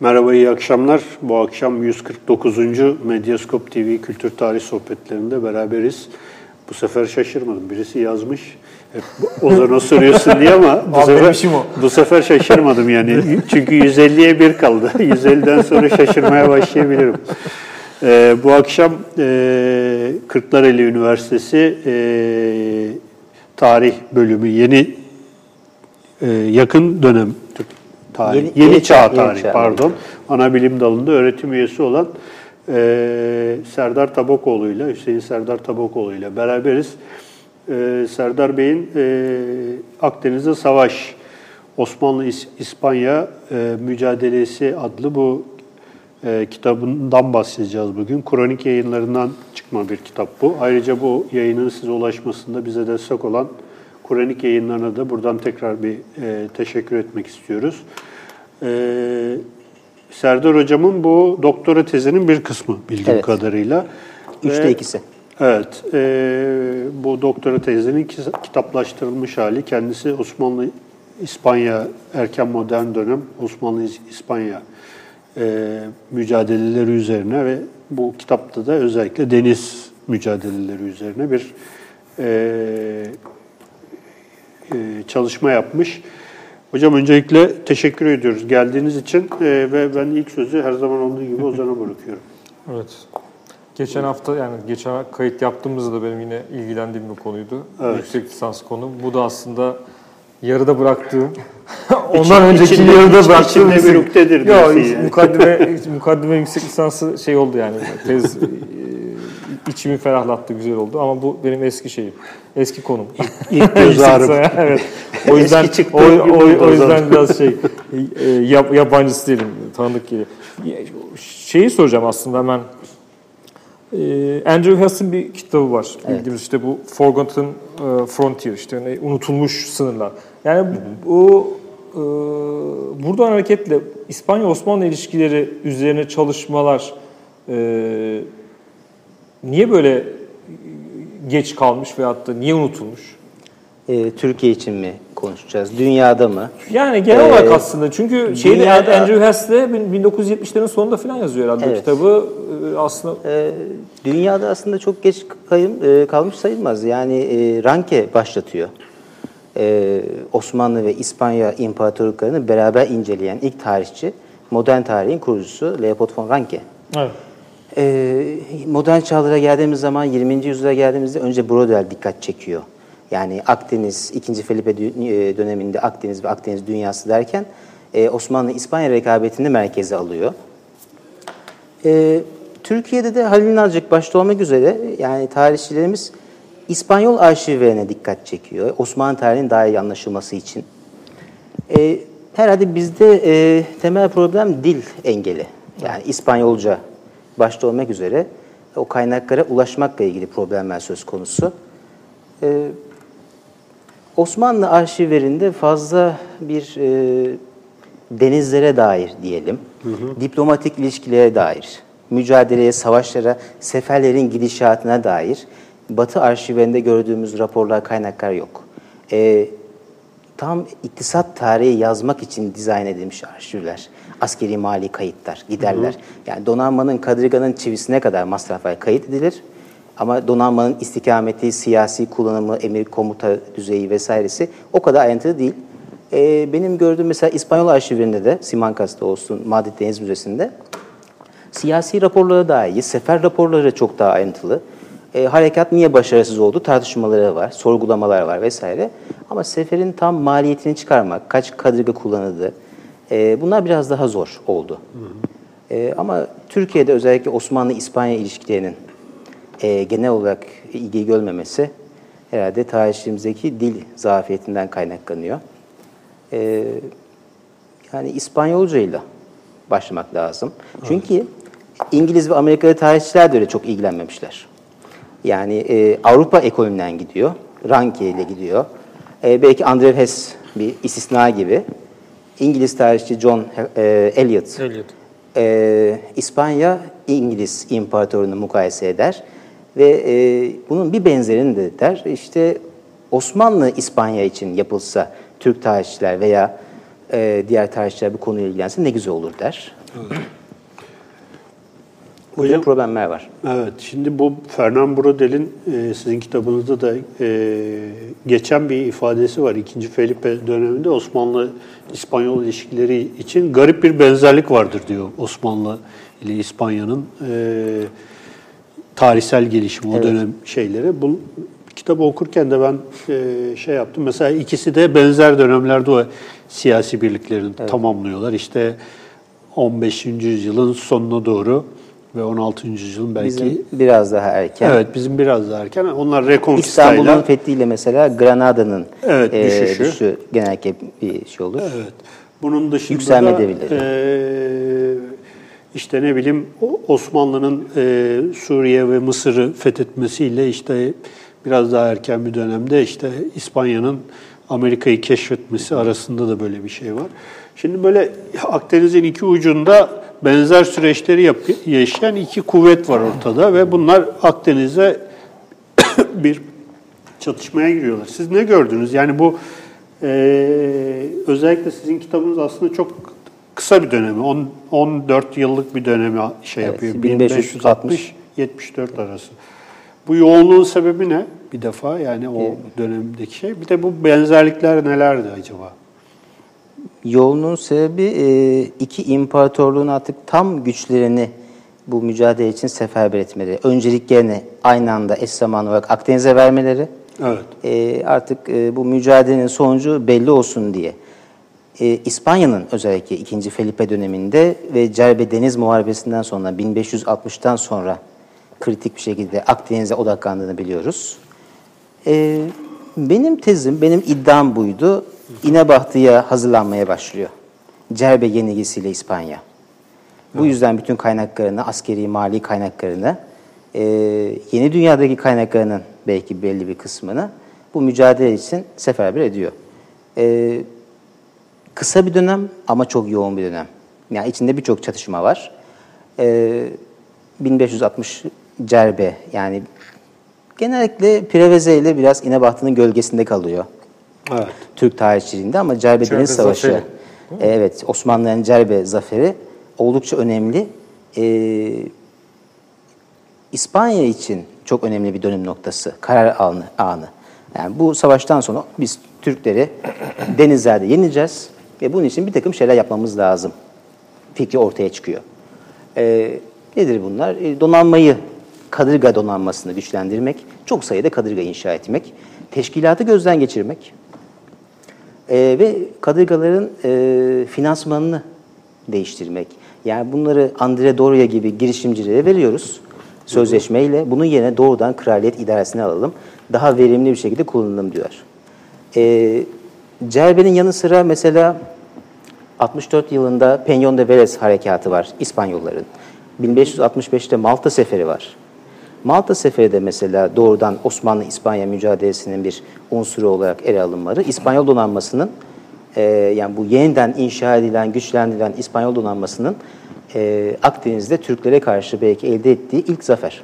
Merhaba, iyi akşamlar. Bu akşam 149. Medyaskop TV Kültür Tarih Sohbetlerinde beraberiz. Bu sefer şaşırmadım. Birisi yazmış. Hep Ozan'a soruyorsun diye ama bu sefer, o. bu sefer şaşırmadım yani. Çünkü 150'ye bir kaldı. 150'den sonra şaşırmaya başlayabilirim. Ee, bu akşam e, Kırklareli Üniversitesi e, Tarih Bölümü yeni e, yakın dönem Türk tarih, yeni, Yeni- yeni çağ çağ- yeni tarihi çağ. pardon ana bilim dalında öğretim üyesi olan e, Serdar Tabakoğlu ile Hüseyin Serdar Tabakoğlu ile beraberiz. E, Serdar Bey'in e, Akdeniz'de Savaş Osmanlı İs- İspanya e, mücadelesi adlı bu e, kitabından bahsedeceğiz bugün. Kronik yayınlarından çıkma bir kitap bu. Ayrıca bu yayının size ulaşmasında bize destek olan Kronik yayınlarına da buradan tekrar bir e, teşekkür etmek istiyoruz. E, Serdar Hocam'ın bu doktora tezinin bir kısmı bildiğim Evet. kadarıyla. Üçte Ve- ikisi. Evet, e, bu doktora tezinin ki- kitaplaştırılmış hali kendisi Osmanlı İspanya erken modern dönem Osmanlı İspanya e, mücadeleleri üzerine ve bu kitapta da özellikle deniz mücadeleleri üzerine bir e, e, çalışma yapmış. Hocam öncelikle teşekkür ediyoruz geldiğiniz için e, ve ben ilk sözü her zaman olduğu gibi Ozan'a bırakıyorum. Evet. Geçen hafta yani geçen kayıt yaptığımızda da benim yine ilgilendiğim bir konuydu. Evet. Yüksek lisans konu. Bu da aslında yarıda bıraktığım, ondan İçin- önceki içinde- yarıda bıraktığım içinde bir diyorsun Yok, yani. mukaddime, mukaddime yüksek lisansı şey oldu yani. Tez içimi ferahlattı, güzel oldu ama bu benim eski şeyim. Eski konum. İlk göz ağrım. evet. O yüzden o, o, o yüzden biraz şey e, yab, yabancısı değilim, tanıdık geliyor. Şeyi soracağım aslında hemen. Ee, Andrew Hess'in bir kitabı var. Bildiğimiz işte bu Forgotten e, Frontier işte ne, unutulmuş sınırlar. Yani bu, bu e, buradan hareketle İspanya-Osmanlı ilişkileri üzerine çalışmalar e, niye böyle geç kalmış veyahut da niye unutulmuş? Ee, Türkiye için mi konuşacağız? Dünyada mı? Yani genel Ee, olarak aslında çünkü şeyde dünyada- Andrew Hess de 1970'lerin sonunda falan yazıyor herhalde Evet. kitabı. Ee, Aslında Ee, dünyada aslında çok geç kayım, e, kalmış sayılmaz. Yani e, Ranke başlatıyor. Ee, Osmanlı ve İspanya imparatorluklarını beraber inceleyen ilk tarihçi, modern tarihin kurucusu Leopold von Ranke. evet. Ee, modern çağlara geldiğimiz zaman 20. yüzyıla geldiğimizde önce Brodel dikkat çekiyor. Yani Akdeniz, 2. Felipe e, döneminde Akdeniz ve Akdeniz dünyası derken e, Osmanlı-İspanya rekabetini merkeze alıyor. Ee, Türkiye'de de Halil Nalcık başta olmak üzere yani tarihçilerimiz İspanyol arşivlerine dikkat çekiyor. Osmanlı tarihinin daha iyi anlaşılması için. Herhalde bizde e, temel problem dil engeli. Yani İspanyolca başta olmak üzere o kaynaklara ulaşmakla ilgili problemler söz konusu. Ee, Osmanlı arşivlerinde fazla bir e, denizlere dair diyelim, diplomatik ilişkilere dair, mücadeleye, savaşlara, seferlerin gidişatına dair Batı arşivlerinde gördüğümüz raporlar, kaynaklar yok. Ee, tam iktisat tarihi yazmak için dizayn edilmiş arşivler. Askeri mali kayıtlar, giderler. Yani donanmanın, kadriganın çivisine kadar masraflar kayıt edilir. Ama donanmanın istikameti, siyasi kullanımı, emir komuta düzeyi vesairesi o kadar ayrıntılı değil. Ee, benim gördüğüm mesela İspanyol arşivlerinde de, Simancas'ta olsun, Madrid Deniz Müzesi'nde siyasi raporları daha iyi, sefer raporları çok daha ayrıntılı. E, harekat niye başarısız oldu tartışmaları var, sorgulamalar var vesaire. Ama seferin tam maliyetini çıkarmak, kaç kadriga kullanıldı, e, bunlar biraz daha zor oldu. E, ama Türkiye'de özellikle Osmanlı-İspanya ilişkilerinin e, genel olarak ilgi görmemesi herhalde tarihçimizdeki dil zafiyetinden kaynaklanıyor. E, yani İspanyolca ile başlamak lazım. Çünkü İngiliz ve Amerikalı tarihçiler de öyle çok ilgilenmemişler. Yani e, Avrupa ekolünden gidiyor, Ranke ile gidiyor. E, belki Andrew Hess bir istisna gibi. İngiliz tarihçi John e, Eliot, Eliot. e, İspanya İngiliz imparatorluğunu mukayese eder ve e, bunun bir benzerini de der. İşte Osmanlı İspanya için yapılsa Türk tarihçiler veya e, diğer tarihçiler bu konuyla ilgilense ne güzel olur der. Burada Hocam- problemler var. Evet, şimdi bu Fernand Braudet'in e, sizin kitabınızda da e, geçen bir ifadesi var. İkinci Felipe döneminde Osmanlı-İspanyol ilişkileri için garip bir benzerlik vardır diyor Osmanlı ile İspanya'nın e, tarihsel gelişimi o Evet. dönem şeyleri. Bu kitabı okurken de ben e, şey yaptım. Mesela ikisi de benzer dönemlerde o siyasi birliklerini tamamlıyorlar. İşte 15. yüzyılın sonuna doğru ve 16. yüzyılın belki Bizim biraz daha erken. Evet bizim biraz daha erken. Onlar Reconquista'yla İstanbul'un fethiyle mesela Granada'nın Evet, e, düşüşü. düşüşü genellikle bir şey olur. Evet. Bunun dışında Yükselme da devirleri. e, işte ne bileyim Osmanlı'nın e, Suriye ve Mısır'ı fethetmesiyle işte biraz daha erken bir dönemde işte İspanya'nın Amerika'yı keşfetmesi arasında da böyle bir şey var. Şimdi böyle Akdeniz'in iki ucunda benzer süreçleri yap- yaşayan iki kuvvet var ortada ve bunlar Akdeniz'e bir çatışmaya giriyorlar. Siz ne gördünüz? Yani bu e, özellikle sizin kitabınız aslında çok kısa bir dönemi. 10, 14 yıllık bir dönemi şey Evet, yapıyor. 1560 74 arası. Bu yoğunluğun sebebi ne? Bir defa yani o dönemdeki şey. Bir de bu benzerlikler nelerdi acaba? Yoğunluğun sebebi e, iki imparatorluğun artık tam güçlerini bu mücadele için seferber etmeleri. Önceliklerini aynı anda eş zamanlı olarak Akdeniz'e vermeleri. Evet. E, artık e, bu mücadelenin sonucu belli olsun diye. E, İspanya'nın özellikle 2. Felipe döneminde ve Cerbe Deniz Muharebesi'nden sonra 1560'tan sonra kritik bir şekilde Akdeniz'e odaklandığını biliyoruz. E, benim tezim, benim iddiam buydu. İnebahtı'ya hazırlanmaya başlıyor. Cerbe yenilgisiyle İspanya. Bu yüzden bütün kaynaklarını, askeri, mali kaynaklarını, e, yeni dünyadaki kaynaklarının belki belli bir kısmını bu mücadele için seferber ediyor. E, kısa bir dönem ama çok yoğun bir dönem. Yani içinde birçok çatışma var. E, 1560 Cerbe yani genellikle Preveze ile biraz İnebahtı'nın gölgesinde kalıyor. Evet. Türk tarihçiliğinde ama Cerbe Cerbe Deniz Savaşı. Zaferi. E, Evet, Osmanlıların Cerbe Zaferi oldukça önemli. Ee, İspanya için çok önemli bir dönüm noktası, karar anı. anı. Yani bu savaştan sonra biz Türkleri denizlerde yeneceğiz ve bunun için bir takım şeyler yapmamız lazım. Fikri ortaya çıkıyor. Ee, nedir bunlar? Ee, donanmayı, kadırga donanmasını güçlendirmek, çok sayıda kadırga inşa etmek, teşkilatı gözden geçirmek, ee, ve kadırgaların e, finansmanını değiştirmek. Yani bunları Andre Doria gibi girişimcilere veriyoruz sözleşmeyle. Bunun yerine doğrudan kraliyet idaresine alalım. Daha verimli bir şekilde kullanalım diyor. Ee, Cerbe'nin yanı sıra mesela 64 yılında Peñón de Vélez harekatı var İspanyolların. 1565'te Malta Seferi var. Malta Seferi de mesela doğrudan Osmanlı-İspanya mücadelesinin bir unsuru olarak ele alınmaları, İspanyol donanmasının e, yani bu yeniden inşa edilen, güçlendirilen İspanyol donanmasının e, Akdeniz'de Türklere karşı belki elde ettiği ilk zafer.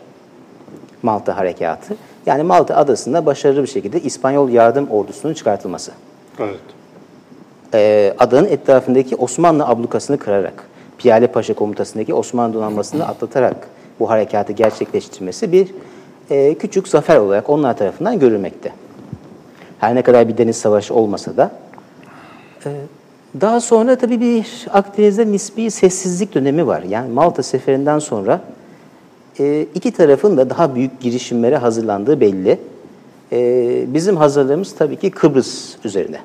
Malta Harekatı. Yani Malta adasında başarılı bir şekilde İspanyol yardım ordusunun çıkartılması Evet. e, adanın etrafındaki Osmanlı ablukasını kırarak, Piyale Paşa komutasındaki Osmanlı donanmasını atlatarak bu harekatı gerçekleştirmesi bir e, küçük zafer olarak onlar tarafından görülmekte. Her ne kadar bir deniz savaşı olmasa da. E, daha sonra tabii bir Akdeniz'de nispi sessizlik dönemi var. Yani Malta seferinden sonra e, iki tarafın da daha büyük girişimlere hazırlandığı belli. E, bizim hazırlığımız tabii ki Kıbrıs üzerine.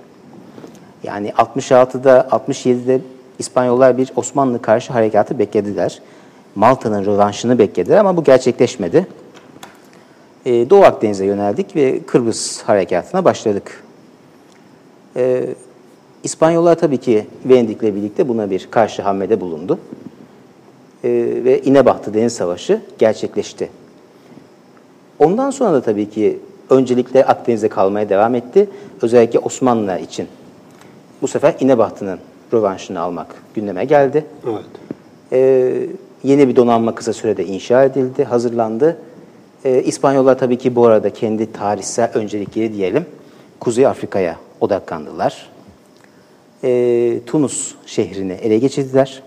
Yani 66'da, 67'de İspanyollar bir Osmanlı karşı harekatı beklediler. Malta'nın rövanşını beklediler ama bu gerçekleşmedi. Ee, Doğu Akdeniz'e yöneldik ve Kıbrıs harekatına başladık. Ee, İspanyollar tabii ki Venedik'le birlikte buna bir karşı hamlede bulundu. Ee, ve İnebahtı Deniz Savaşı gerçekleşti. Ondan sonra da tabii ki öncelikle Akdeniz'de kalmaya devam etti. Özellikle Osmanlılar için. Bu sefer İnebahtı'nın rövanşını almak gündeme geldi. Evet. Ee, yeni bir donanma kısa sürede inşa edildi, hazırlandı. Ee, İspanyollar tabii ki bu arada kendi tarihsel öncelikleri diyelim Kuzey Afrika'ya odaklandılar. Ee, Tunus şehrini ele geçirdiler.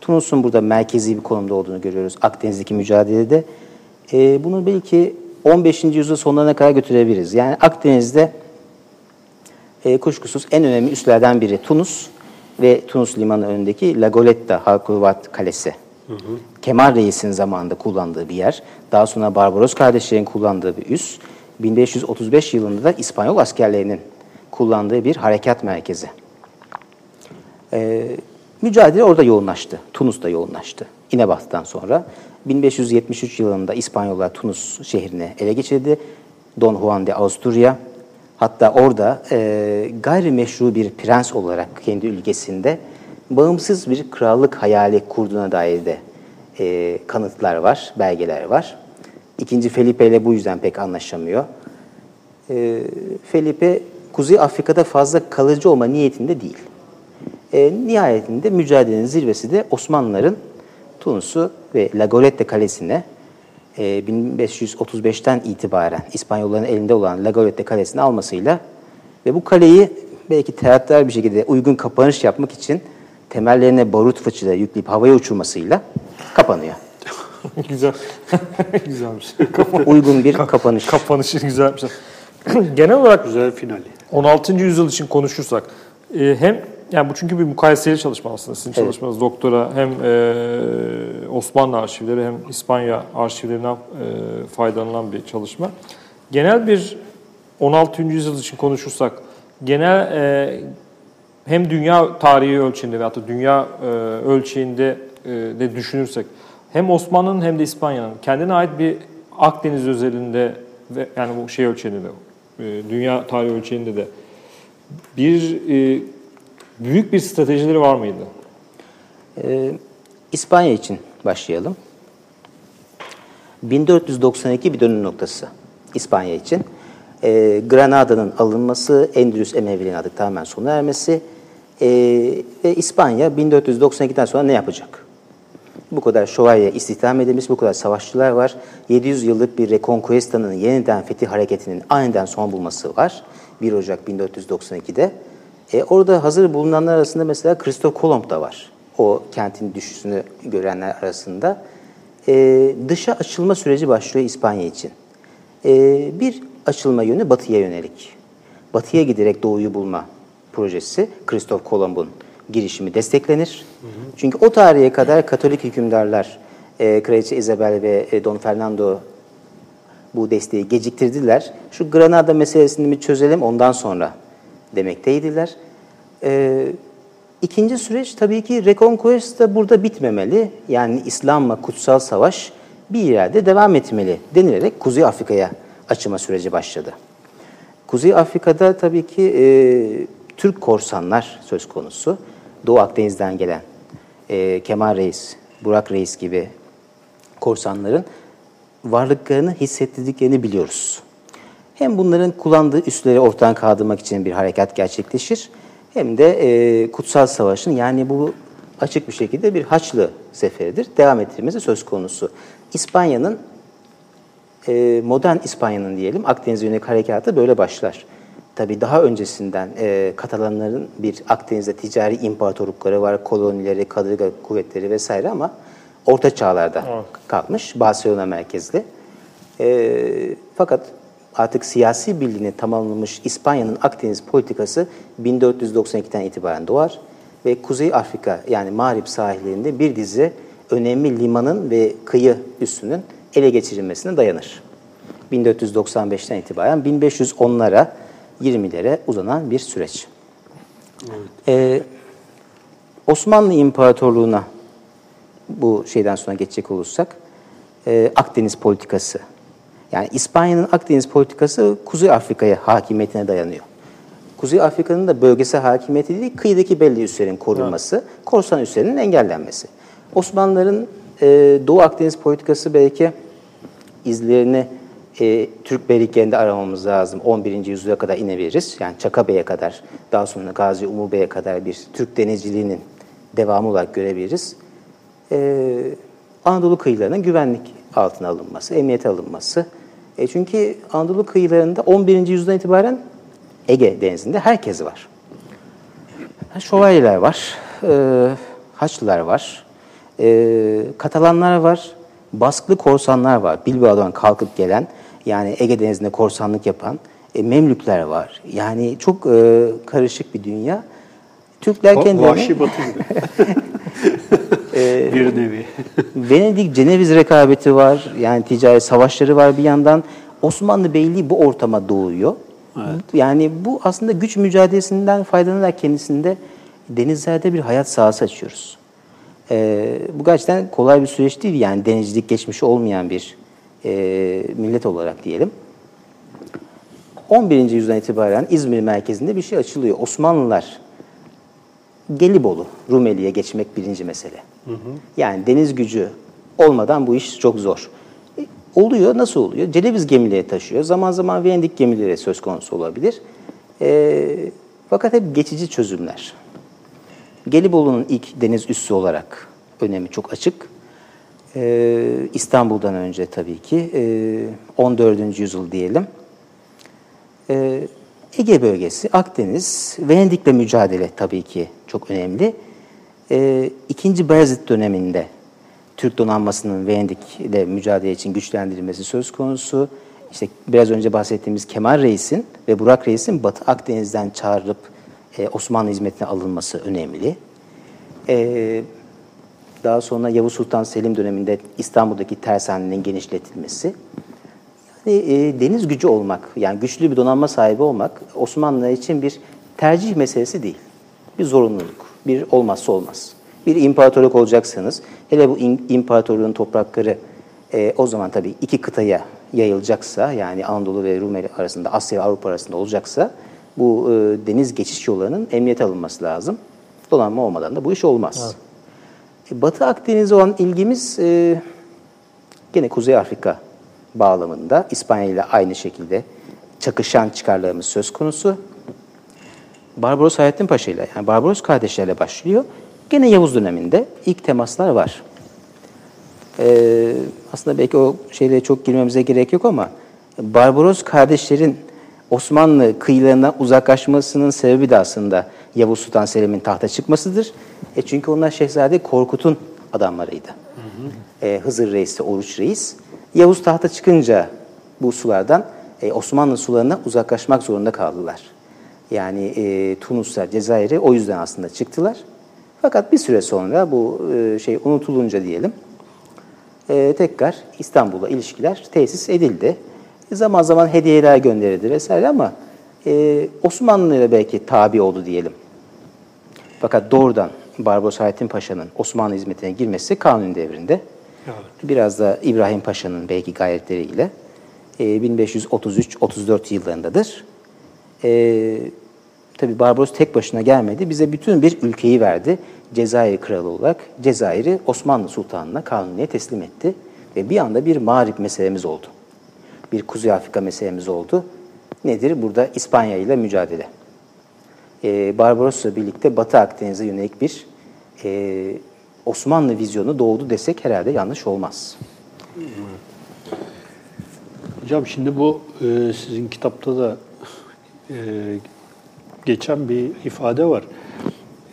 Tunus'un burada merkezi bir konumda olduğunu görüyoruz Akdeniz'deki mücadelede. E, bunu belki 15. yüzyıl sonlarına kadar götürebiliriz. Yani Akdeniz'de e, kuşkusuz en önemli üslerden biri Tunus ve Tunus limanı önündeki La Goletta Halkuvat Kalesi. Kemal Reis'in zamanında kullandığı bir yer. Daha sonra Barbaros kardeşlerin kullandığı bir üs. 1535 yılında da İspanyol askerlerinin kullandığı bir harekat merkezi. Ee, mücadele orada yoğunlaştı. Tunus'ta yoğunlaştı. İnebatı'dan sonra. 1573 yılında İspanyollar Tunus şehrini ele geçirdi. Don Juan de Austria hatta orada e, gayrimeşru bir prens olarak kendi ülkesinde bağımsız bir krallık hayali kurduğuna dair de e, kanıtlar var, belgeler var. İkinci Felipe ile bu yüzden pek anlaşamıyor. E, Felipe Kuzey Afrika'da fazla kalıcı olma niyetinde değil. E, nihayetinde mücadelenin zirvesi de Osmanlıların Tunus'u ve La Golette Kalesi'ne e, 1535'ten itibaren İspanyolların elinde olan La Golette Kalesi'ni almasıyla ve bu kaleyi belki teatral bir şekilde uygun kapanış yapmak için temellerine barut fıçıda yükleyip havaya uçurmasıyla kapanıyor. Güzel. Güzelmiş. Uygun bir kapanış. Kapanışı güzelmiş. Genel olarak güzel finali. 16. yüzyıl için konuşursak e, hem yani bu çünkü bir mukayeseli çalışma aslında sizin evet. çalışmanız doktora hem e, Osmanlı arşivleri hem İspanya arşivlerinden e, faydalanan bir çalışma. Genel bir 16. yüzyıl için konuşursak genel e, hem dünya tarihi ölçeğinde veya da dünya e, ölçeğinde e, de düşünürsek hem Osmanlı'nın hem de İspanya'nın kendine ait bir Akdeniz özelinde ve yani bu şey ölçeğinde de e, dünya tarihi ölçeğinde de bir e, büyük bir stratejileri var mıydı? Ee, İspanya için başlayalım. 1492 bir dönüm noktası İspanya için. Ee, Granada'nın alınması, Endülüs Emevilerin adı tamamen sona ermesi ee, ve İspanya 1492'den sonra ne yapacak? Bu kadar şövalye istihdam edilmiş, bu kadar savaşçılar var. 700 yıllık bir Reconquista'nın yeniden fetih hareketinin aniden son bulması var. 1 Ocak 1492'de. E, orada hazır bulunanlar arasında mesela Christoph Kolomb da var. O kentin düşüşünü görenler arasında. E, dışa açılma süreci başlıyor İspanya için. E, bir açılma yönü batıya yönelik. Batıya giderek doğuyu bulma projesi Christoph Kolomb'un girişimi desteklenir. Hı hı. Çünkü o tarihe kadar Katolik hükümdarlar, e, Kraliçe Isabel ve e, Don Fernando bu desteği geciktirdiler. Şu Granada meselesini bir çözelim ondan sonra demekteydiler. E, ikinci süreç tabii ki Reconquista burada bitmemeli. Yani İslam'la kutsal savaş bir yerde devam etmeli denilerek Kuzey Afrika'ya açılma süreci başladı. Kuzey Afrika'da tabii ki e, Türk korsanlar söz konusu. Doğu Akdeniz'den gelen e, Kemal Reis, Burak Reis gibi korsanların varlıklarını hissettirdiklerini biliyoruz. Hem bunların kullandığı üsleri ortadan kaldırmak için bir harekat gerçekleşir hem de e, Kutsal Savaş'ın yani bu açık bir şekilde bir Haçlı seferidir. Devam ettirmesi söz konusu. İspanya'nın, e, modern İspanya'nın diyelim Akdeniz yönelik harekatı böyle başlar. Tabi daha öncesinden e, Katalanların bir Akdeniz'de ticari imparatorlukları var, kolonileri, kadırga kuvvetleri vesaire ama orta çağlarda evet. kalmış, Barcelona merkezli. E, fakat artık siyasi birliğini tamamlamış İspanya'nın Akdeniz politikası 1492'den itibaren doğar ve Kuzey Afrika yani Mağrip sahillerinde bir dizi önemli limanın ve kıyı üssünün ele geçirilmesine dayanır. 1495'ten itibaren 1510'lara 20'lere uzanan bir süreç. Evet. Ee, Osmanlı İmparatorluğu'na bu şeyden sonra geçecek olursak e, Akdeniz politikası. Yani İspanya'nın Akdeniz politikası Kuzey Afrika'ya hakimiyetine dayanıyor. Kuzey Afrika'nın da bölgesel hakimiyeti değil, kıyıdaki belli üslerin korunması, evet. korsan üslerinin engellenmesi. Osmanlıların e, Doğu Akdeniz politikası belki izlerini e, Türk beyliklerinde aramamız lazım. 11. yüzyıla kadar inebiliriz. Yani Çaka kadar, daha sonra Gazi Umur Bey'e kadar bir Türk denizciliğinin devamı olarak görebiliriz. Ee, Anadolu kıyılarının güvenlik altına alınması, emniyete alınması. E çünkü Anadolu kıyılarında 11. yüzyıldan itibaren Ege denizinde herkes var. Şövalyeler var, e, Haçlılar var, E, Katalanlar var, baskılı korsanlar var. Bilbao'dan kalkıp gelen, yani Ege Denizi'nde korsanlık yapan e, Memlükler var. Yani çok e, karışık bir dünya. Türkler Va- kendilerini... Vahşi batı gibi. bir nevi. Venedik Ceneviz rekabeti var. Yani ticari savaşları var bir yandan. Osmanlı Beyliği bu ortama doğuyor. Yani bu aslında güç mücadelesinden faydalanarak kendisinde denizlerde bir hayat sahası açıyoruz. Ee, bu gerçekten kolay bir süreç değil. Yani denizcilik geçmişi olmayan bir e, millet olarak diyelim. 11. yüzyıldan itibaren İzmir merkezinde bir şey açılıyor. Osmanlılar Gelibolu, Rumeli'ye geçmek birinci mesele. Yani deniz gücü olmadan bu iş çok zor. E, oluyor, nasıl oluyor? Ceneviz gemileri taşıyor. Zaman zaman Venedik gemileri söz konusu olabilir. E, fakat hep geçici çözümler. Gelibolu'nun ilk deniz üssü olarak önemi çok açık. E, İstanbul'dan önce tabii ki. E, 14. yüzyıl diyelim. Ee, Ege bölgesi, Akdeniz, Venedik'le mücadele tabii ki çok önemli. Ee, İkinci Bayezid döneminde Türk donanmasının Venedik'le mücadele için güçlendirilmesi söz konusu. İşte biraz önce bahsettiğimiz Kemal Reis'in ve Burak Reis'in Batı Akdeniz'den çağrılıp e, Osmanlı hizmetine alınması önemli. Ee, daha sonra Yavuz Sultan Selim döneminde İstanbul'daki tersanenin genişletilmesi. Yani, e, deniz gücü olmak, yani güçlü bir donanma sahibi olmak Osmanlı için bir tercih meselesi değil. Bir zorunluluk, bir olmazsa olmaz. Bir imparatorluk olacaksanız, hele bu imparatorluğun toprakları e, o zaman tabii iki kıtaya yayılacaksa, yani Anadolu ve Rumeli arasında, Asya ve Avrupa arasında olacaksa, bu e, deniz geçiş yollarının emniyete alınması lazım. Donanma olmadan da bu iş olmaz. E, Batı Akdeniz'e olan ilgimiz e, gene Kuzey Afrika bağlamında İspanya ile aynı şekilde çakışan çıkarlarımız söz konusu. Barbaros Hayrettin Paşa ile yani Barbaros kardeşlerle başlıyor. Gene Yavuz döneminde ilk temaslar var. Ee, aslında belki o şeylere çok girmemize gerek yok ama Barbaros kardeşlerin Osmanlı kıyılarından uzaklaşmasının sebebi de aslında Yavuz Sultan Selim'in tahta çıkmasıdır. E çünkü onlar Şehzade Korkut'un adamlarıydı. E, Hızır Reis ve Oruç Reis. Yavuz tahta çıkınca bu sulardan e, Osmanlı sularına uzaklaşmak zorunda kaldılar. Yani e, Tunuslar, Cezayir'e o yüzden aslında çıktılar. Fakat bir süre sonra bu e, şey unutulunca diyelim, e, tekrar İstanbul'a ilişkiler tesis edildi. Zaman zaman hediyeler gönderildi vesaire ama e, Osmanlı'ya belki tabi oldu diyelim. Fakat doğrudan Barbaros Hayrettin Paşa'nın Osmanlı hizmetine girmesi Kanuni devrinde. Biraz da İbrahim Paşa'nın belki gayretleriyle e, 1533-34 yıllarındadır. E, Tabi Barbaros tek başına gelmedi. Bize bütün bir ülkeyi verdi. Cezayir kralı olarak Cezayir'i Osmanlı Sultanı'na Kanuni'ye teslim etti. Ve bir anda bir mağrip meselemiz oldu. Bir Kuzey Afrika meselemiz oldu. Nedir? Burada İspanya ile mücadele. Ee, Barbaros'la birlikte Batı Akdeniz'e yönelik bir e, Osmanlı vizyonu doğdu desek herhalde yanlış olmaz. Hocam şimdi bu e, sizin kitapta da e, geçen bir ifade var.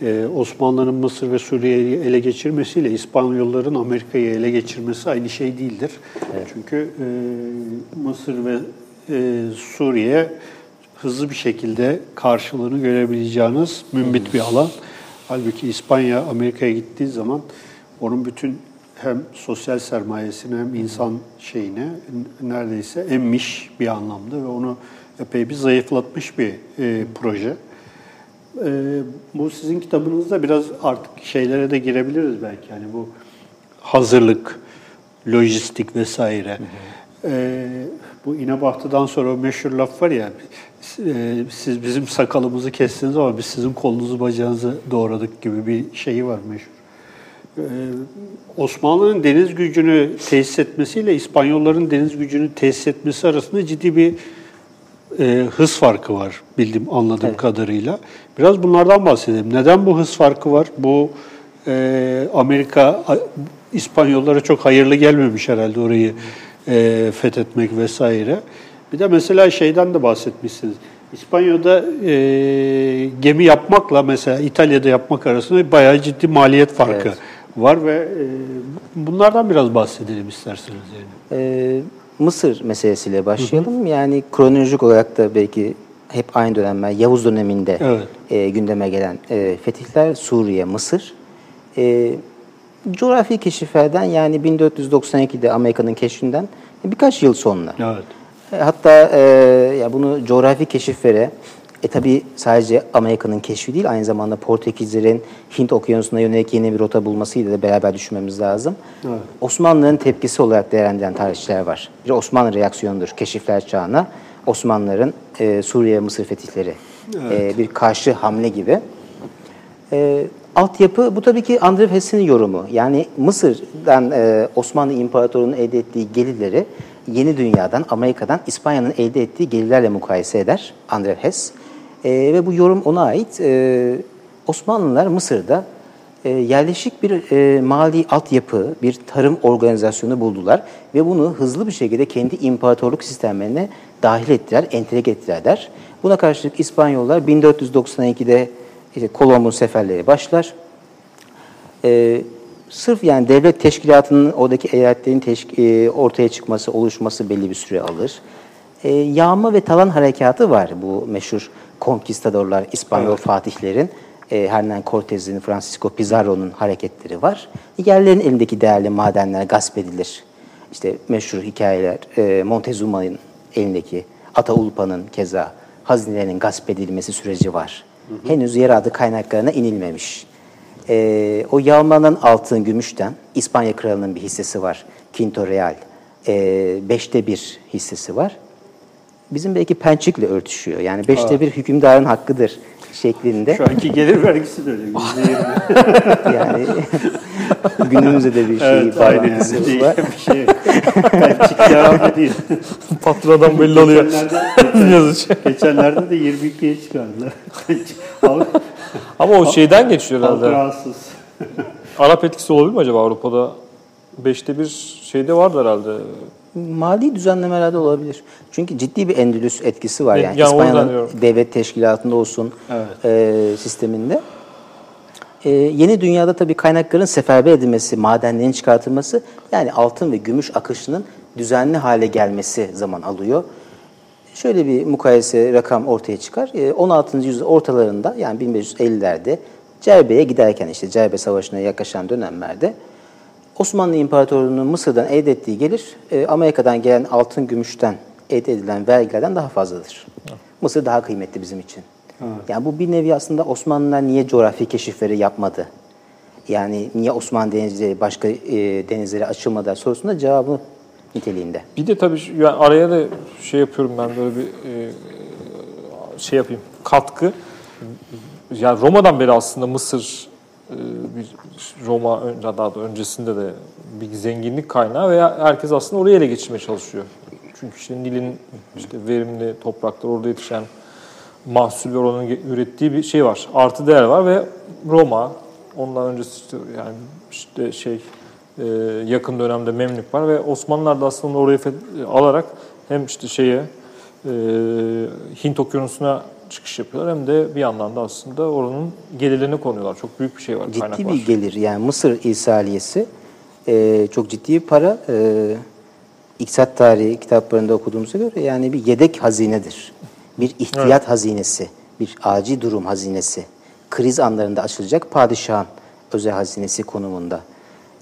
Ee, Osmanlı'nın Mısır ve Suriye'yi ele geçirmesiyle İspanyolların Amerika'yı ele geçirmesi aynı şey değildir. Evet. Çünkü e, Mısır ve e, Suriye hızlı bir şekilde karşılığını görebileceğiniz mümbit bir alan. Halbuki İspanya Amerika'ya gittiği zaman onun bütün hem sosyal sermayesini hem insan şeyine neredeyse emmiş bir anlamda ve onu epey bir zayıflatmış bir e, proje. E, bu sizin kitabınızda biraz artık şeylere de girebiliriz belki. Yani bu hazırlık, lojistik vesaire. Hı hı. E, bu İnebahtı'dan sonra o meşhur laf var ya, e, siz bizim sakalımızı kestiniz ama biz sizin kolunuzu bacağınızı doğradık gibi bir şeyi var meşhur. Ee, Osmanlı'nın deniz gücünü tesis etmesiyle İspanyolların deniz gücünü tesis etmesi arasında ciddi bir e, hız farkı var bildiğim anladığım evet. kadarıyla. Biraz bunlardan bahsedelim. Neden bu hız farkı var? Bu e, Amerika İspanyollara çok hayırlı gelmemiş herhalde orayı e, fethetmek vesaire. Bir de mesela şeyden de bahsetmişsiniz. İspanya'da e, gemi yapmakla mesela İtalya'da yapmak arasında bayağı ciddi maliyet farkı evet. var ve e, bunlardan biraz bahsedelim isterseniz yani. Ee, Mısır meselesiyle başlayalım. Yani kronolojik olarak da belki hep aynı dönemler Yavuz döneminde Evet. e, gündeme gelen e, fetihler Suriye, Mısır. E, coğrafi keşiflerden yani 1492'de Amerika'nın keşfinden birkaç yıl sonra. Evet. E, Hatta e, ya bunu coğrafi keşiflere e tabi sadece Amerika'nın keşfi değil aynı zamanda Portekizlerin Hint okyanusuna yönelik yeni bir rota bulmasıyla da beraber düşünmemiz lazım. Evet. Osmanlı'nın tepkisi olarak değerlendiren tarihçiler var. Bir Osmanlı reaksiyonudur keşifler çağına. Osmanlıların e, Suriye Mısır fetihleri e, bir karşı hamle gibi. E, altyapı bu tabii ki Andrew Hesse'nin yorumu. Yani Mısır'dan e, Osmanlı İmparatorluğu'nun elde ettiği gelirleri yeni dünyadan, Amerika'dan İspanya'nın elde ettiği gelirlerle mukayese eder Andrew Hess. E, ve bu yorum ona ait. E, Osmanlılar Mısır'da e, yerleşik bir e, mali altyapı, bir tarım organizasyonu buldular ve bunu hızlı bir şekilde kendi imparatorluk sistemlerine dahil ettiler, entegre ettiler der. Buna karşılık İspanyollar 1492'de işte Kolomb'un seferleri başlar. E, sırf yani devlet teşkilatının oradaki eyaletlerin teşk- e, ortaya çıkması, oluşması belli bir süre alır. E, yağma ve talan harekatı var bu meşhur konkistadorlar, İspanyol fatihlerin. E, Hernan Cortez'in, Francisco Pizarro'nun hareketleri var. Yerlerin elindeki değerli madenler gasp edilir. İşte meşhur hikayeler, e, Montezuma'nın elindeki, Ataulpa'nın keza hazinelerinin gasp edilmesi süreci var. Henüz yeraltı kaynaklarına inilmemiş. E, o yağmanan altın gümüşten İspanya kralının bir hissesi var. Quinto Real. E, beşte bir hissesi var. Bizim belki pençikle örtüşüyor. Yani beşte bir hükümdarın hakkıdır şeklinde. Şu anki gelir vergisi de öyle. Yani günümüzde de bir şey evet, bağlantısı yani. Değil, bir şey. Pençik yararlı değil. Patrondan belli oluyor. Geçenlerde, geçenlerde de 22'ye çıkardılar. Ama o şeyden geçiyor herhalde. rahatsız. Arap etkisi olabilir mi acaba Avrupa'da? Beşte bir şeyde vardı herhalde. Mali düzenlemelerde olabilir. Çünkü ciddi bir Endülüs etkisi var. Yani, yani İspanya'nın devlet teşkilatında olsun Evet. e, sisteminde. E, yeni dünyada tabii kaynakların seferber edilmesi, madenlerin çıkartılması yani altın ve gümüş akışının düzenli hale gelmesi zaman alıyor. Şöyle bir mukayese rakam ortaya çıkar. E, 16. yüzyıl ortalarında yani 1550'lerde Cerbe'ye giderken işte Cerbe Savaşı'na yaklaşan dönemlerde Osmanlı İmparatorluğu'nun Mısır'dan elde ettiği gelir e, Amerika'dan gelen altın gümüşten elde edilen vergilerden daha fazladır. Mısır daha kıymetli bizim için. Yani bu bir nevi aslında Osmanlılar niye coğrafi keşifleri yapmadı? Yani niye Osmanlı denizleri başka e, denizlere açılmadı sorusunda cevabı niteliğinde. Bir de tabii yani araya da şey yapıyorum ben böyle bir e, şey yapayım. Katkı. Yani Roma'dan beri aslında Mısır bir Roma daha da öncesinde de bir zenginlik kaynağı veya herkes aslında oraya ele geçirmeye çalışıyor. Çünkü işte Nil'in işte verimli topraklar orada yetişen mahsul ve oranın ge- ürettiği bir şey var. Artı değer var ve Roma ondan öncesi işte yani işte şey e, yakın dönemde Memlük var ve Osmanlılar da aslında orayı alarak hem işte şeye e, Hint okyanusuna çıkış yapıyorlar hem de bir yandan da aslında oranın gelirlerine konuyorlar. Çok büyük bir şey var, kaynak Ciddi var. bir gelir. Yani Mısır irsaliyesi e, çok ciddi bir para. E, İktisat tarihi kitaplarında okuduğumuza göre yani bir yedek hazinedir. Bir ihtiyat hazinesi, bir acil durum hazinesi. Kriz anlarında açılacak padişahın özel hazinesi konumunda.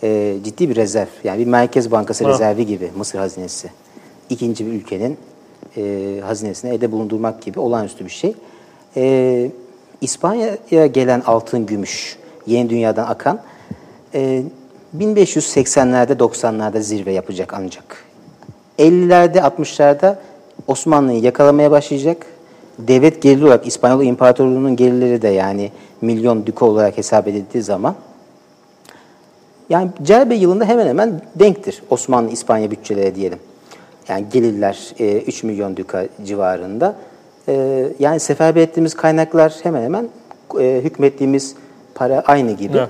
E, ciddi bir rezerv. Yani bir Merkez Bankası Ha. rezervi gibi Mısır hazinesi. İkinci bir ülkenin e, hazinesini elde bulundurmak gibi olağanüstü bir şey. E, İspanya'ya gelen altın, gümüş, yeni dünyadan akan e, 1580'lerde 90'larda zirve yapacak ancak. 50'lerde 60'larda Osmanlı'yı yakalamaya başlayacak. Devlet geliri olarak İspanyol İmparatorluğu'nun gelirleri de yani milyon düko olarak hesap edildiği zaman yani Cerbe yılında hemen hemen denktir Osmanlı-İspanya bütçeleri diyelim. Yani gelirler e, 3 milyon düka civarında. E, yani seferber ettiğimiz kaynaklar hemen hemen e, hükmettiğimiz para aynı gibi. Evet.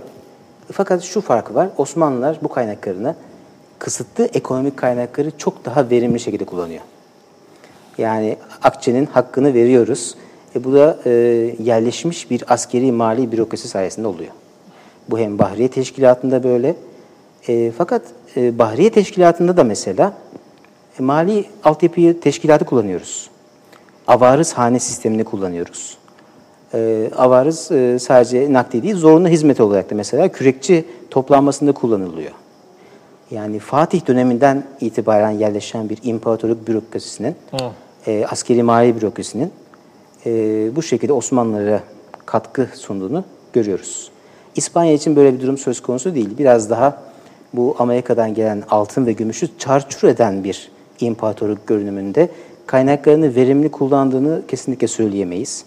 Fakat şu fark var. Osmanlılar bu kaynaklarını kısıtlı ekonomik kaynakları çok daha verimli şekilde kullanıyor. Yani akçenin hakkını veriyoruz. E bu da e, yerleşmiş bir askeri mali bürokrasi sayesinde oluyor. Bu hem Bahriye Teşkilatı'nda böyle. E, fakat e, Bahriye Teşkilatı'nda da mesela mali altyapıyı teşkilatı kullanıyoruz. Avarız hane sistemini kullanıyoruz. E, avarız e, sadece nakdi değil, zorunlu hizmet olarak da mesela kürekçi toplanmasında kullanılıyor. Yani Fatih döneminden itibaren yerleşen bir imparatorluk bürokrasisinin, e, askeri mali bürokrasisinin e, bu şekilde Osmanlılara katkı sunduğunu görüyoruz. İspanya için böyle bir durum söz konusu değil. Biraz daha bu Amerika'dan gelen altın ve gümüşü çarçur eden bir imparatorluk görünümünde kaynaklarını verimli kullandığını kesinlikle söyleyemeyiz.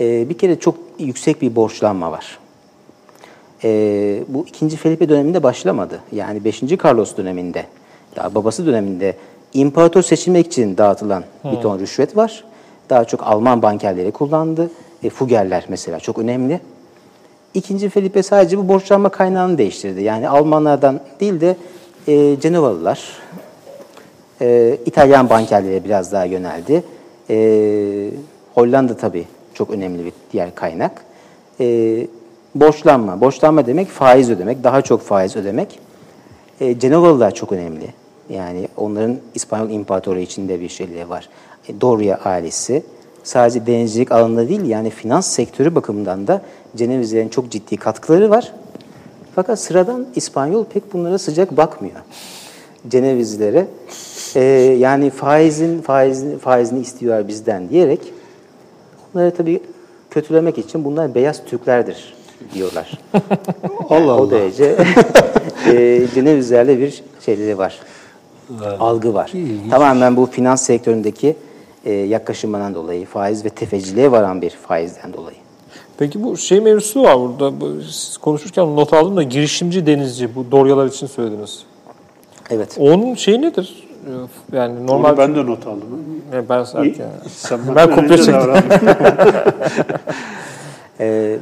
E, bir kere çok yüksek bir borçlanma var. E, bu ikinci Felipe döneminde başlamadı. Yani 5. Carlos döneminde, daha babası döneminde imparator seçilmek için dağıtılan bir ton rüşvet var. Daha çok Alman bankerleri kullandı. E, Fuggerler mesela çok önemli. İkinci Felipe sadece bu borçlanma kaynağını değiştirdi. Yani Almanlardan değil de e, Cenevalılar, e, İtalyan bankerlere biraz daha yöneldi. E, Hollanda tabii çok önemli bir diğer kaynak. E, borçlanma. Borçlanma demek faiz ödemek, daha çok faiz ödemek. E, Cenevalılar çok önemli. Yani onların İspanyol İmparatoru içinde bir şeyleri var. E, Doria ailesi sadece denizcilik alanında değil yani finans sektörü bakımından da Cenevizlerin çok ciddi katkıları var. Fakat sıradan İspanyol pek bunlara sıcak bakmıyor. Cenevizlere e, yani faizin faizini, faizini istiyor bizden diyerek onları tabii kötülemek için bunlar beyaz Türklerdir diyorlar. Allah o Allah. derece e, Cenevizlerle bir şeyleri var. Algı var. Tamamen bu finans sektöründeki e, yaklaşımından dolayı, faiz ve tefeciliğe varan bir faizden dolayı. Peki bu şey mevzusu var burada. Bu, siz konuşurken not aldım da girişimci denizci bu doryalar için söylediniz. Evet. Onun şeyi nedir? Ee, Yani normal Onu ben de not aldım. ben, ben İyi, yani. Sen Ben kopya çektim. Ee,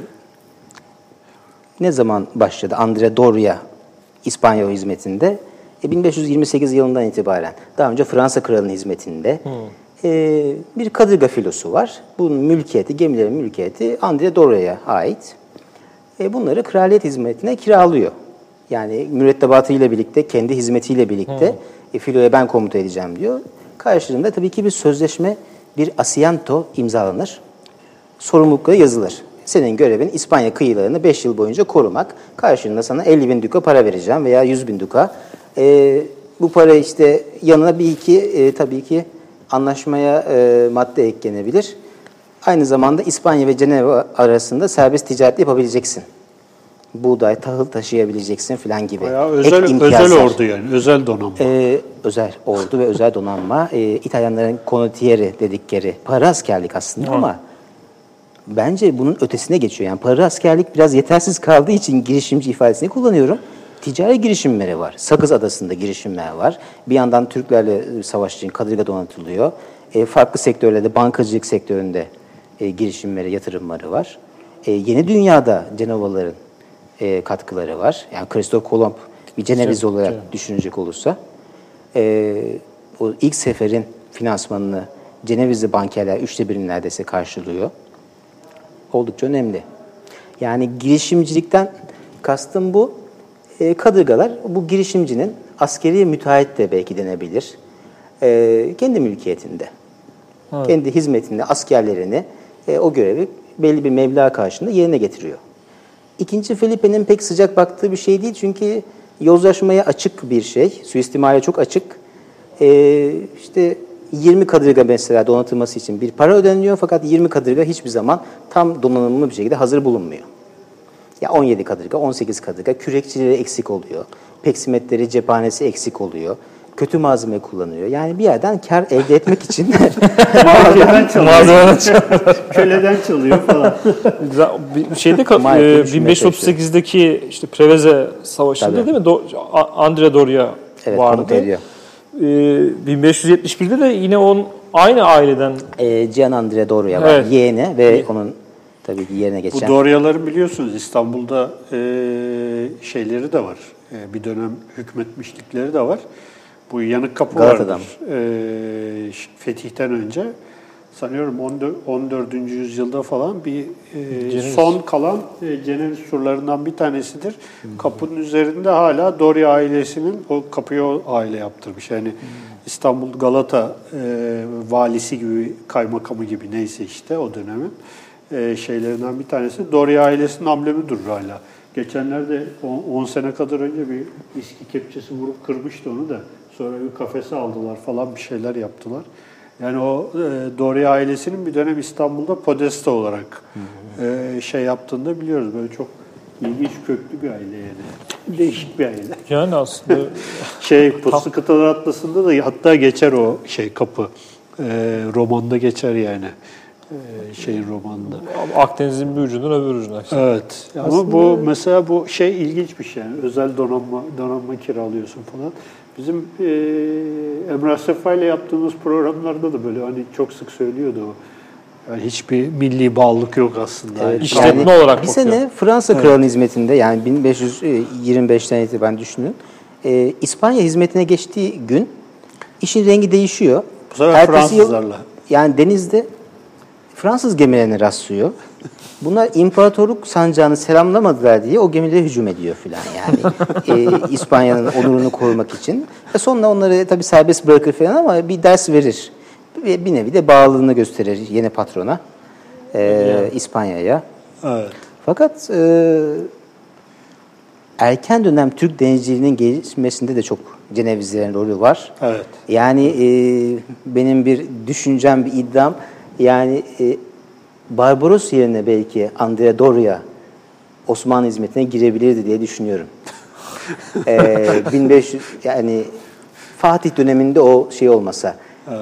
ne zaman başladı Andrea Doria İspanyol hizmetinde? E, 1528 yılından itibaren. Daha önce Fransa kralının hizmetinde. Ee, bir kadırga filosu var. Bunun mülkiyeti, gemilerin mülkiyeti Andrea Doria'ya ait. E, bunları kraliyet hizmetine kiralıyor. Yani mürettebatıyla birlikte, kendi hizmetiyle birlikte e, filoya ben komuta edeceğim diyor. Karşılığında tabii ki bir sözleşme, bir asiento imzalanır sorumlulukları yazılır. Senin görevin İspanya kıyılarını 5 yıl boyunca korumak. Karşılığında sana 50 bin duka para vereceğim veya 100 bin duka. Ee, bu para işte yanına bir iki e, tabii ki anlaşmaya e, madde eklenebilir. Aynı zamanda İspanya ve Ceneva arasında serbest ticaret yapabileceksin. Buğday, tahıl taşıyabileceksin filan gibi. Bayağı Ek özel, özel ordu yani. Özel donanma. Ee, özel ordu ve özel donanma. Ee, İtalyanların condottieri dedikleri para askerlik aslında ama bence bunun ötesine geçiyor. Yani para askerlik biraz yetersiz kaldığı için girişimci ifadesini kullanıyorum. Ticari girişimleri var. Sakız Adası'nda girişimler var. Bir yandan Türklerle e, savaş için kadırga donatılıyor. E, farklı sektörlerde, bankacılık sektöründe e, girişimleri, yatırımları var. E, yeni dünyada Cenevalıların e, katkıları var. Yani Christoph Kolomb bir Ceneviz olarak düşünecek olursa e, o ilk seferin finansmanını Cenevizli bankerler üçte birini neredeyse karşılıyor. Oldukça önemli. Yani girişimcilikten kastım bu. E, kadırgalar bu girişimcinin askeri müteahhit de belki denebilir. E, kendi mülkiyetinde. Kendi hizmetinde askerlerini e, o görevi belli bir meblağ karşılığında yerine getiriyor. İkinci Felipe'nin pek sıcak baktığı bir şey değil. Çünkü yozlaşmaya açık bir şey, suistimale çok açık. Ee, işte 20 kadırga mesela donatılması için bir para ödeniliyor. Fakat 20 kadırga hiçbir zaman tam donanımlı bir şekilde hazır bulunmuyor. Ya 17 kadırga, 18 kadırga, kürekçileri eksik oluyor, peksimetleri, cephanesi eksik oluyor, kötü malzeme kullanıyor. Yani bir yerden kar elde etmek için Mahalleden çalıyor. Malzemeden Köleden çalıyor falan. Bir şeyde e, düşünmeye 1538'deki işte Preveze Savaşı'nda Tabii. değil mi? Do- Andre Doria evet, vardı. ediyor. E, 1571'de de yine on aynı aileden E, Gian Andrea Doria var, Evet. yeğeni ve onun tabii ki yerine Bu geçen. Doryaların biliyorsunuz İstanbul'da e, şeyleri de var. E, bir dönem hükmetmişlikleri de var. Bu yanık kapı Galata'da vardır. E, Fetih'ten önce sanıyorum 14. 14. yüzyılda falan bir e, Ceneviz. son kalan e, Ceneviz surlarından bir tanesidir. Kapının üzerinde hala Doria ailesinin o kapıyı o aile yaptırmış. Yani İstanbul Galata e, valisi gibi, kaymakamı gibi neyse işte o dönemin e, şeylerinden bir tanesi. Doria ailesinin amblemi durur hala. Geçenlerde 10 sene kadar önce bir iski kepçesi vurup kırmıştı onu da. Sonra bir kafese aldılar falan bir şeyler yaptılar. Yani o e, Doria ailesinin bir dönem İstanbul'da podesta olarak e, şey yaptığını da biliyoruz. Böyle çok ilginç köklü bir aile yani. Değişik bir aile. Yani aslında Şey Puslu Kıtalar Atlası'nda da hatta geçer o şey kapı. E, romanda geçer yani. E, şeyin romanında. Akdeniz'in bir ucundan öbür ucuna. Evet. Ama bu mesela bu şey ilginç bir şey. Yani özel donanma donanma kiralıyorsun falan. Bizim e, Emrah Sefa ile yaptığımız programlarda da böyle hani çok sık söylüyordu o. Yani hiçbir milli bağlılık yok aslında. Evet, Yani İşletme olarak bir bakıyor. sene Fransa Kralı'nın hizmetinde yani 1525'ten itibaren düşünün. E, İspanya hizmetine geçtiği gün işin rengi değişiyor. Bu sefer Ertesi yıl- Fransızlarla. yani denizde Fransız gemilerine rastlıyor. Bunlar imparatorluk sancağını selamlamadılar diye o gemilere hücum ediyor filan yani. e, İspanya'nın onurunu korumak için. Ve sonra onları tabii serbest bırakır falan ama bir ders verir. Ve bir nevi de bağlılığını gösterir yeni patrona. e, İspanya'ya. Evet. Fakat e, erken dönem Türk denizciliğinin gelişmesinde de çok Cenevizlerin rolü var. Evet. Yani e, benim bir düşüncem, bir iddiam yani e, Barbaros yerine belki Andrea Doria Osmanlı hizmetine girebilirdi diye düşünüyorum. e, 1500 yani Fatih döneminde o şey olmasa,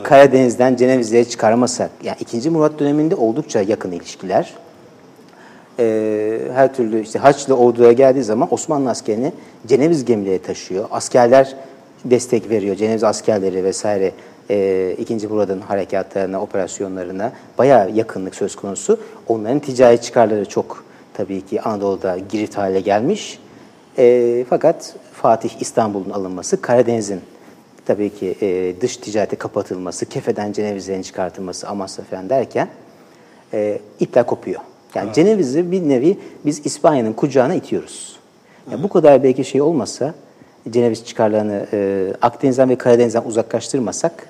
Karadeniz'den Cenevizleri çıkarmasak, yani 2. Murat döneminde oldukça yakın ilişkiler. E, her türlü işte Haçlı orduya geldiği zaman Osmanlı askerini Ceneviz gemileri taşıyor. Askerler destek veriyor. Ceneviz askerleri vesaire e, 2. Murad'ın harekatlarına, operasyonlarına bayağı yakınlık söz konusu. Onların ticari çıkarları çok tabii ki Anadolu'da girit hale gelmiş. E, fakat Fatih İstanbul'un alınması, Karadeniz'in tabii ki e, dış ticarete kapatılması, Kefe'den Cenevizlerin çıkartılması, Amasya falan derken e, ipler kopuyor. Yani Ceneviz'i bir nevi biz İspanya'nın kucağına itiyoruz. Yani bu kadar belki şey olmasa, Ceneviz çıkarlarını e, Akdeniz'den ve Karadeniz'den uzaklaştırmasak,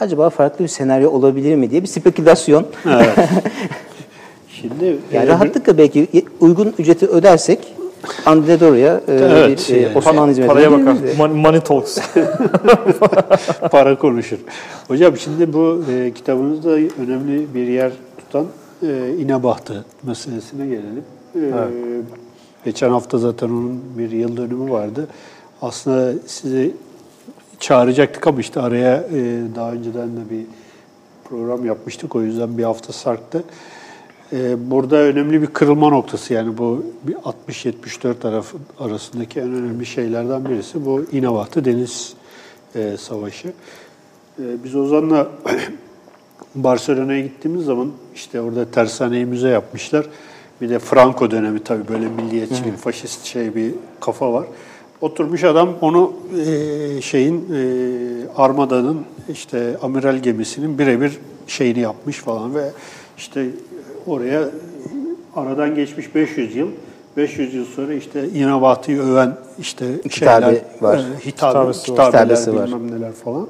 acaba farklı bir senaryo olabilir mi diye bir spekülasyon. Şimdi yani e, rahatlıkla belki uygun ücreti ödersek Andredora'ya e, Evet, bir e, yani. Osmanlı hizmetine Paraya bakar. Money, money talks. para konuşur. Hocam şimdi bu e, kitabınızda önemli bir yer tutan e, İnebahtı meselesine gelelim. E, Geçen hafta zaten onun bir yıl dönümü vardı. Aslında sizi çağıracaktık ama işte araya e, daha önceden de bir program yapmıştık. O yüzden bir hafta sarktı. E, burada önemli bir kırılma noktası yani bu bir 60-74 tarafı arasındaki en önemli şeylerden birisi bu İnebahtı Deniz e, Savaşı. E, biz Ozan'la Barcelona'ya gittiğimiz zaman işte orada tersaneyi müze yapmışlar. Bir de Franco dönemi tabii böyle milliyetçi faşist şey bir kafa var. Oturmuş adam onu e, şeyin e, Armada'nın işte amiral gemisinin birebir şeyini yapmış falan ve işte oraya aradan geçmiş 500 yıl 500 yıl sonra işte İnebatı'yı öven işte Kitabe şeyler var. e, hitabe, Kitabesi Kitabesi var. bilmem neler falan.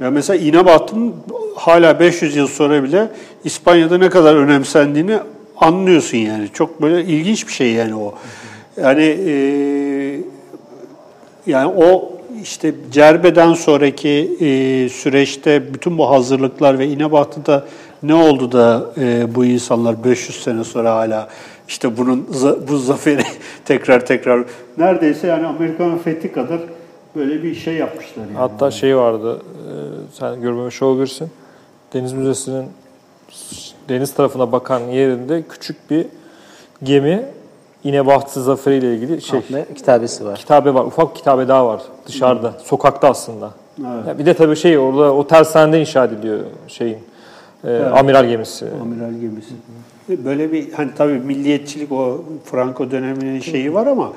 Ya mesela İnebatı'nın hala 500 yıl sonra bile İspanya'da ne kadar önemsendiğini anlıyorsun yani. Çok böyle ilginç bir şey yani o. Yani e, yani o işte Cerbe'den sonraki e, süreçte bütün bu hazırlıklar ve İnebatı'da ne oldu da e, bu insanlar 500 sene sonra hala işte bunun bu zaferi tekrar tekrar neredeyse yani Amerikan fethi kadar böyle bir şey yapmışlar yani. Hatta şey vardı, e, sen görmemiş olabilirsin. Deniz Müzesi'nin deniz tarafına bakan yerinde küçük bir gemi İnebahtı Zaferi ile ilgili şey Altında kitabesi var. kitabe var. Ufak bir kitabe daha var dışarıda, sokakta aslında. Ya bir de tabii şey orada o tersanede inşa ediliyor şeyin. e, Amiral gemisi. Amiral gemisi. Böyle bir hani tabii milliyetçilik o Franco döneminin şeyi var ama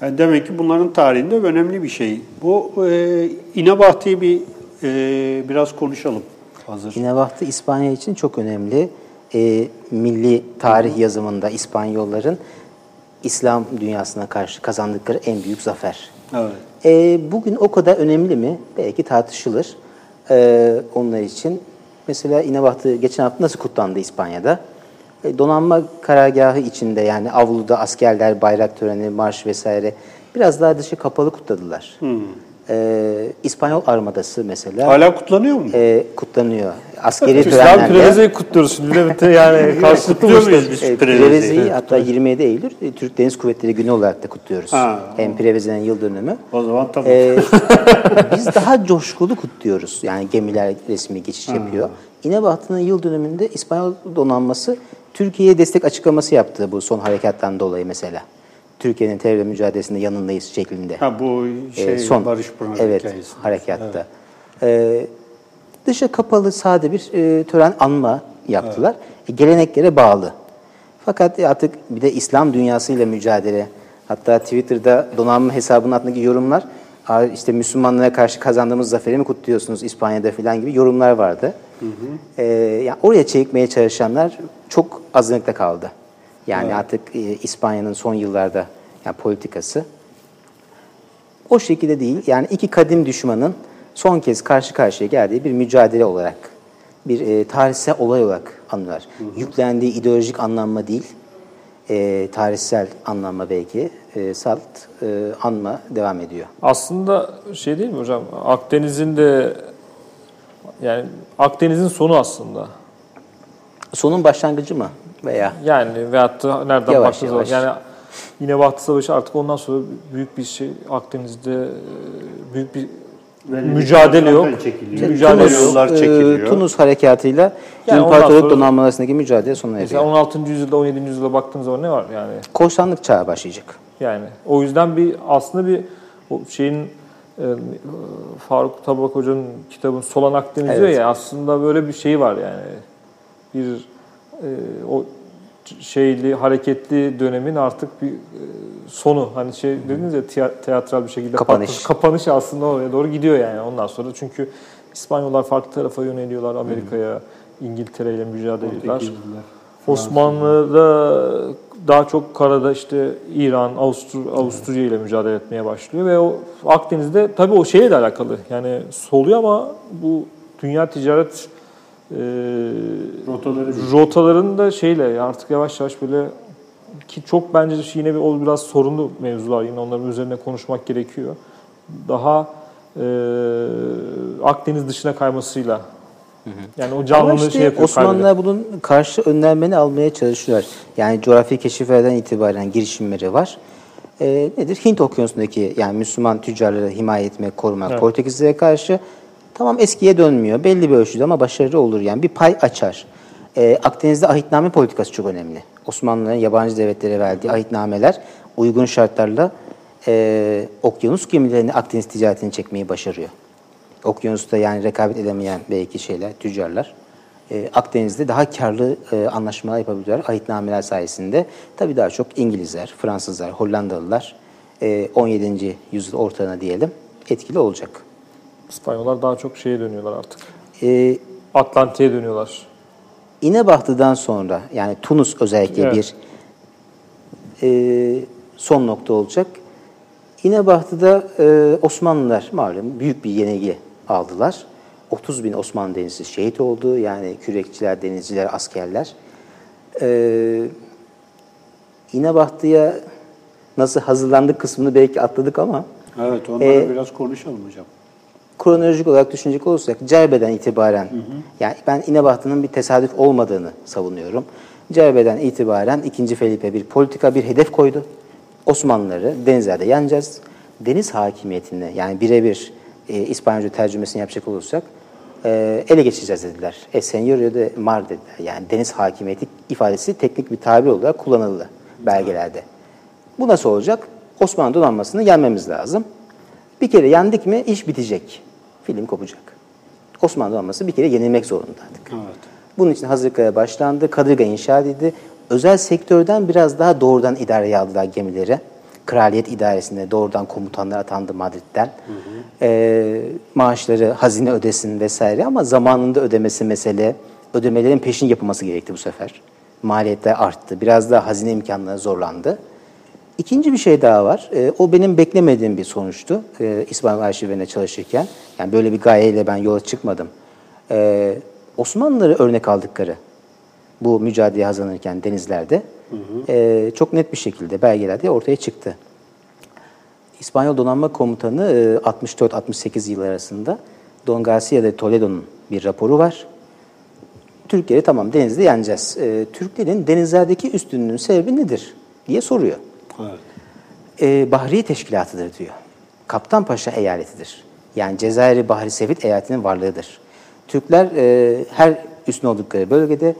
yani demek ki bunların tarihinde önemli bir şey. Bu e, İnebahtı'yı bir e, biraz konuşalım Hazır. İnevahtı İspanya için çok önemli. E, milli tarih yazımında İspanyolların İslam dünyasına karşı kazandıkları en büyük zafer. Evet. E, bugün o kadar önemli mi? Belki tartışılır e, onlar için. Mesela İnebahtı geçen hafta nasıl kutlandı İspanya'da? E, donanma karargahı içinde yani avluda askerler, bayrak töreni, marş vesaire biraz daha dışı kapalı kutladılar. E, İspanyol armadası mesela Hala kutlanıyor mu? e, kutlanıyor. Askeri Biz daha törenlerle. Preveze'yi kutluyoruz şimdi. Yani karşılıklı muyuz biz E, Preveze'yi? Hatta 27 Eylül e, Türk Deniz Kuvvetleri Günü olarak da kutluyoruz. Ha. Hem Preveze'nin yıl dönümü. O zaman tamam. Ee, biz daha coşkulu kutluyoruz. Yani gemiler resmi geçiş yapıyor. İnebahtı'nın yıl dönümünde İspanyol donanması Türkiye'ye destek açıklaması yaptı bu son harekattan dolayı mesela. Türkiye'nin terörle mücadelesinde yanındayız şeklinde. ha bu şey Ee, son Barış Pınar evet, harekatta. Ee, dışa kapalı sade bir e, tören anma yaptılar. E, geleneklere bağlı. Fakat artık bir de İslam dünyasıyla mücadele. Hatta Twitter'da donanma hesabının altındaki yorumlar "Aa, işte Müslümanlara karşı kazandığımız zaferi mi kutluyorsunuz İspanya'da falan gibi yorumlar vardı. Ee, yani oraya çekmeye çalışanlar çok azınlıkta kaldı. Yani artık e, İspanya'nın son yıllarda yani politikası o şekilde değil. Yani iki kadim düşmanın son kez karşı karşıya geldiği bir mücadele olarak, bir e, tarihsel olay olarak anılır. Yüklendiği ideolojik anlamma değil, e, tarihsel anlamma belki e, salt e, anma devam ediyor. Aslında şey değil mi hocam? Akdeniz'in de yani Akdeniz'in sonu aslında. Sonun başlangıcı mı veya? Yani veyahut da nereden Yavaş baktığınız yavaş. Yani yine Bahtı Savaşı artık ondan sonra büyük bir şey Akdeniz'de e, büyük bir mücadele yok. Çekiliyor. Mücadele Tunus. Yollar e, çekiliyor. Tunus harekatıyla Yani İmparatorluk sonra- donanma arasındaki mücadele sona Mesela eriyor. 16. yüzyılda 17. yüzyılda baktığınız zaman ne var yani? Korsanlık çağı başlayacak. Yani o yüzden bir aslında bir o şeyin e, Faruk Tabak Hoca'nın kitabın Solan Akdeniz diyor Evet. ya aslında böyle bir şey var yani. Bir o şeyli hareketli dönemin artık bir e, sonu. Hani şey dediniz ya teatral bir şekilde Kapanış. patlaş- kapanış aslında oraya doğru gidiyor yani ondan sonra. Çünkü İspanyollar farklı tarafa yöneliyorlar. Amerika'ya İngiltere ile mücadele ediyorlar. Osmanlı'da daha çok karada işte İran, Avustur Avusturya ile mücadele etmeye başlıyor ve o Akdeniz'de tabii o şeyle de alakalı. Yani soluyor ama bu dünya ticaret e, Rotaları rotaların da şeyle artık yavaş yavaş böyle ki çok bence yine bir o biraz sorunlu mevzular yine onların üzerine konuşmak gerekiyor. Daha e, Akdeniz dışına kaymasıyla yani o Ama canlılığı işte şey yapıyor. Osmanlılar bunun karşı önlenmeni almaya çalışıyorlar. Yani coğrafi keşiflerden itibaren girişimleri var. Ee, nedir? Hint okyanusundaki yani Müslüman tüccarları himaye etmek, korumak, Evet. Portekizlere karşı tamam eskiye dönmüyor. Belli bir ölçüde ama başarılı olur yani. Bir pay açar. Ee, Akdeniz'de ahitname politikası çok önemli. Osmanlıların yabancı devletlere verdiği ahitnameler uygun şartlarla e, okyanus gemilerini Akdeniz ticaretini çekmeyi başarıyor. Okyanusta yani rekabet edemeyen belki şeyler, tüccarlar. e, Akdeniz'de daha karlı e, anlaşmalar yapabiliyorlar ahitnameler sayesinde. Tabii daha çok İngilizler, Fransızlar, Hollandalılar e, 17. yüzyıl ortalarına diyelim etkili olacak. İspanyollar daha çok şeye dönüyorlar artık. E, Atlantik'e dönüyorlar. İnebahtı'dan sonra yani Tunus özellikle Evet. bir e, son nokta olacak. İnebahtı'da e, Osmanlılar malum büyük bir yenilgi aldılar. 30 bin Osmanlı denizci şehit oldu. Yani kürekçiler, denizciler, askerler. E, İnebahtı'ya nasıl hazırlandık kısmını belki atladık ama Evet onları Ee, biraz konuşalım hocam. Kronolojik olarak düşünecek olursak Cerbe'den itibaren yani ben İnebahtı'nın bir tesadüf olmadığını savunuyorum. Cerbe'den itibaren 2. Felipe bir politika, bir hedef koydu. Osmanlıları denizlerde yeneceğiz. Deniz hakimiyetini yani birebir e, İspanyolca tercümesini yapacak olursak e, ele geçireceğiz dediler. E señor de mar dediler. Yani deniz hakimiyeti ifadesi teknik bir tabir olarak kullanıldı belgelerde. Bu nasıl olacak? Osmanlı donanmasını yenmemiz lazım. Bir kere yendik mi iş bitecek. Film kopacak. Osmanlı donanması bir kere yenilmek zorunda artık. Evet. Bunun için hazırlıklara başlandı. Kadırga inşa edildi. Özel sektörden biraz daha doğrudan idareye aldılar gemileri. kraliyet idaresinde doğrudan komutanlar atandı Madrid'den. Hı hı. E, maaşları hazine ödesin vesaire ama zamanında ödemesi mesele. Ödemelerin peşin yapılması gerekti bu sefer. Maliyetler arttı. Biraz daha hazine imkanları zorlandı. İkinci bir şey daha var. E, o benim beklemediğim bir sonuçtu e, İspanyol arşivlerine çalışırken. Yani böyle bir gayeyle ben yola çıkmadım. E, Osmanlıları örnek aldıkları bu mücadeleye hazırlanırken denizlerde hı hı. E, çok net bir şekilde belgelerde ortaya çıktı. İspanyol Donanma Komutanı e, 64-68 yıl arasında Don Garcia de Toledo'nun bir raporu var. Türkleri tamam denizde yeneceğiz. E, Türklerin denizlerdeki üstünlüğün sebebi nedir diye soruyor. Evet. E, Bahriye Teşkilatı'dır diyor. Kaptan Paşa eyaletidir. Yani Cezayir Bahri Sefit eyaletinin varlığıdır. Türkler e, her üstün oldukları bölgede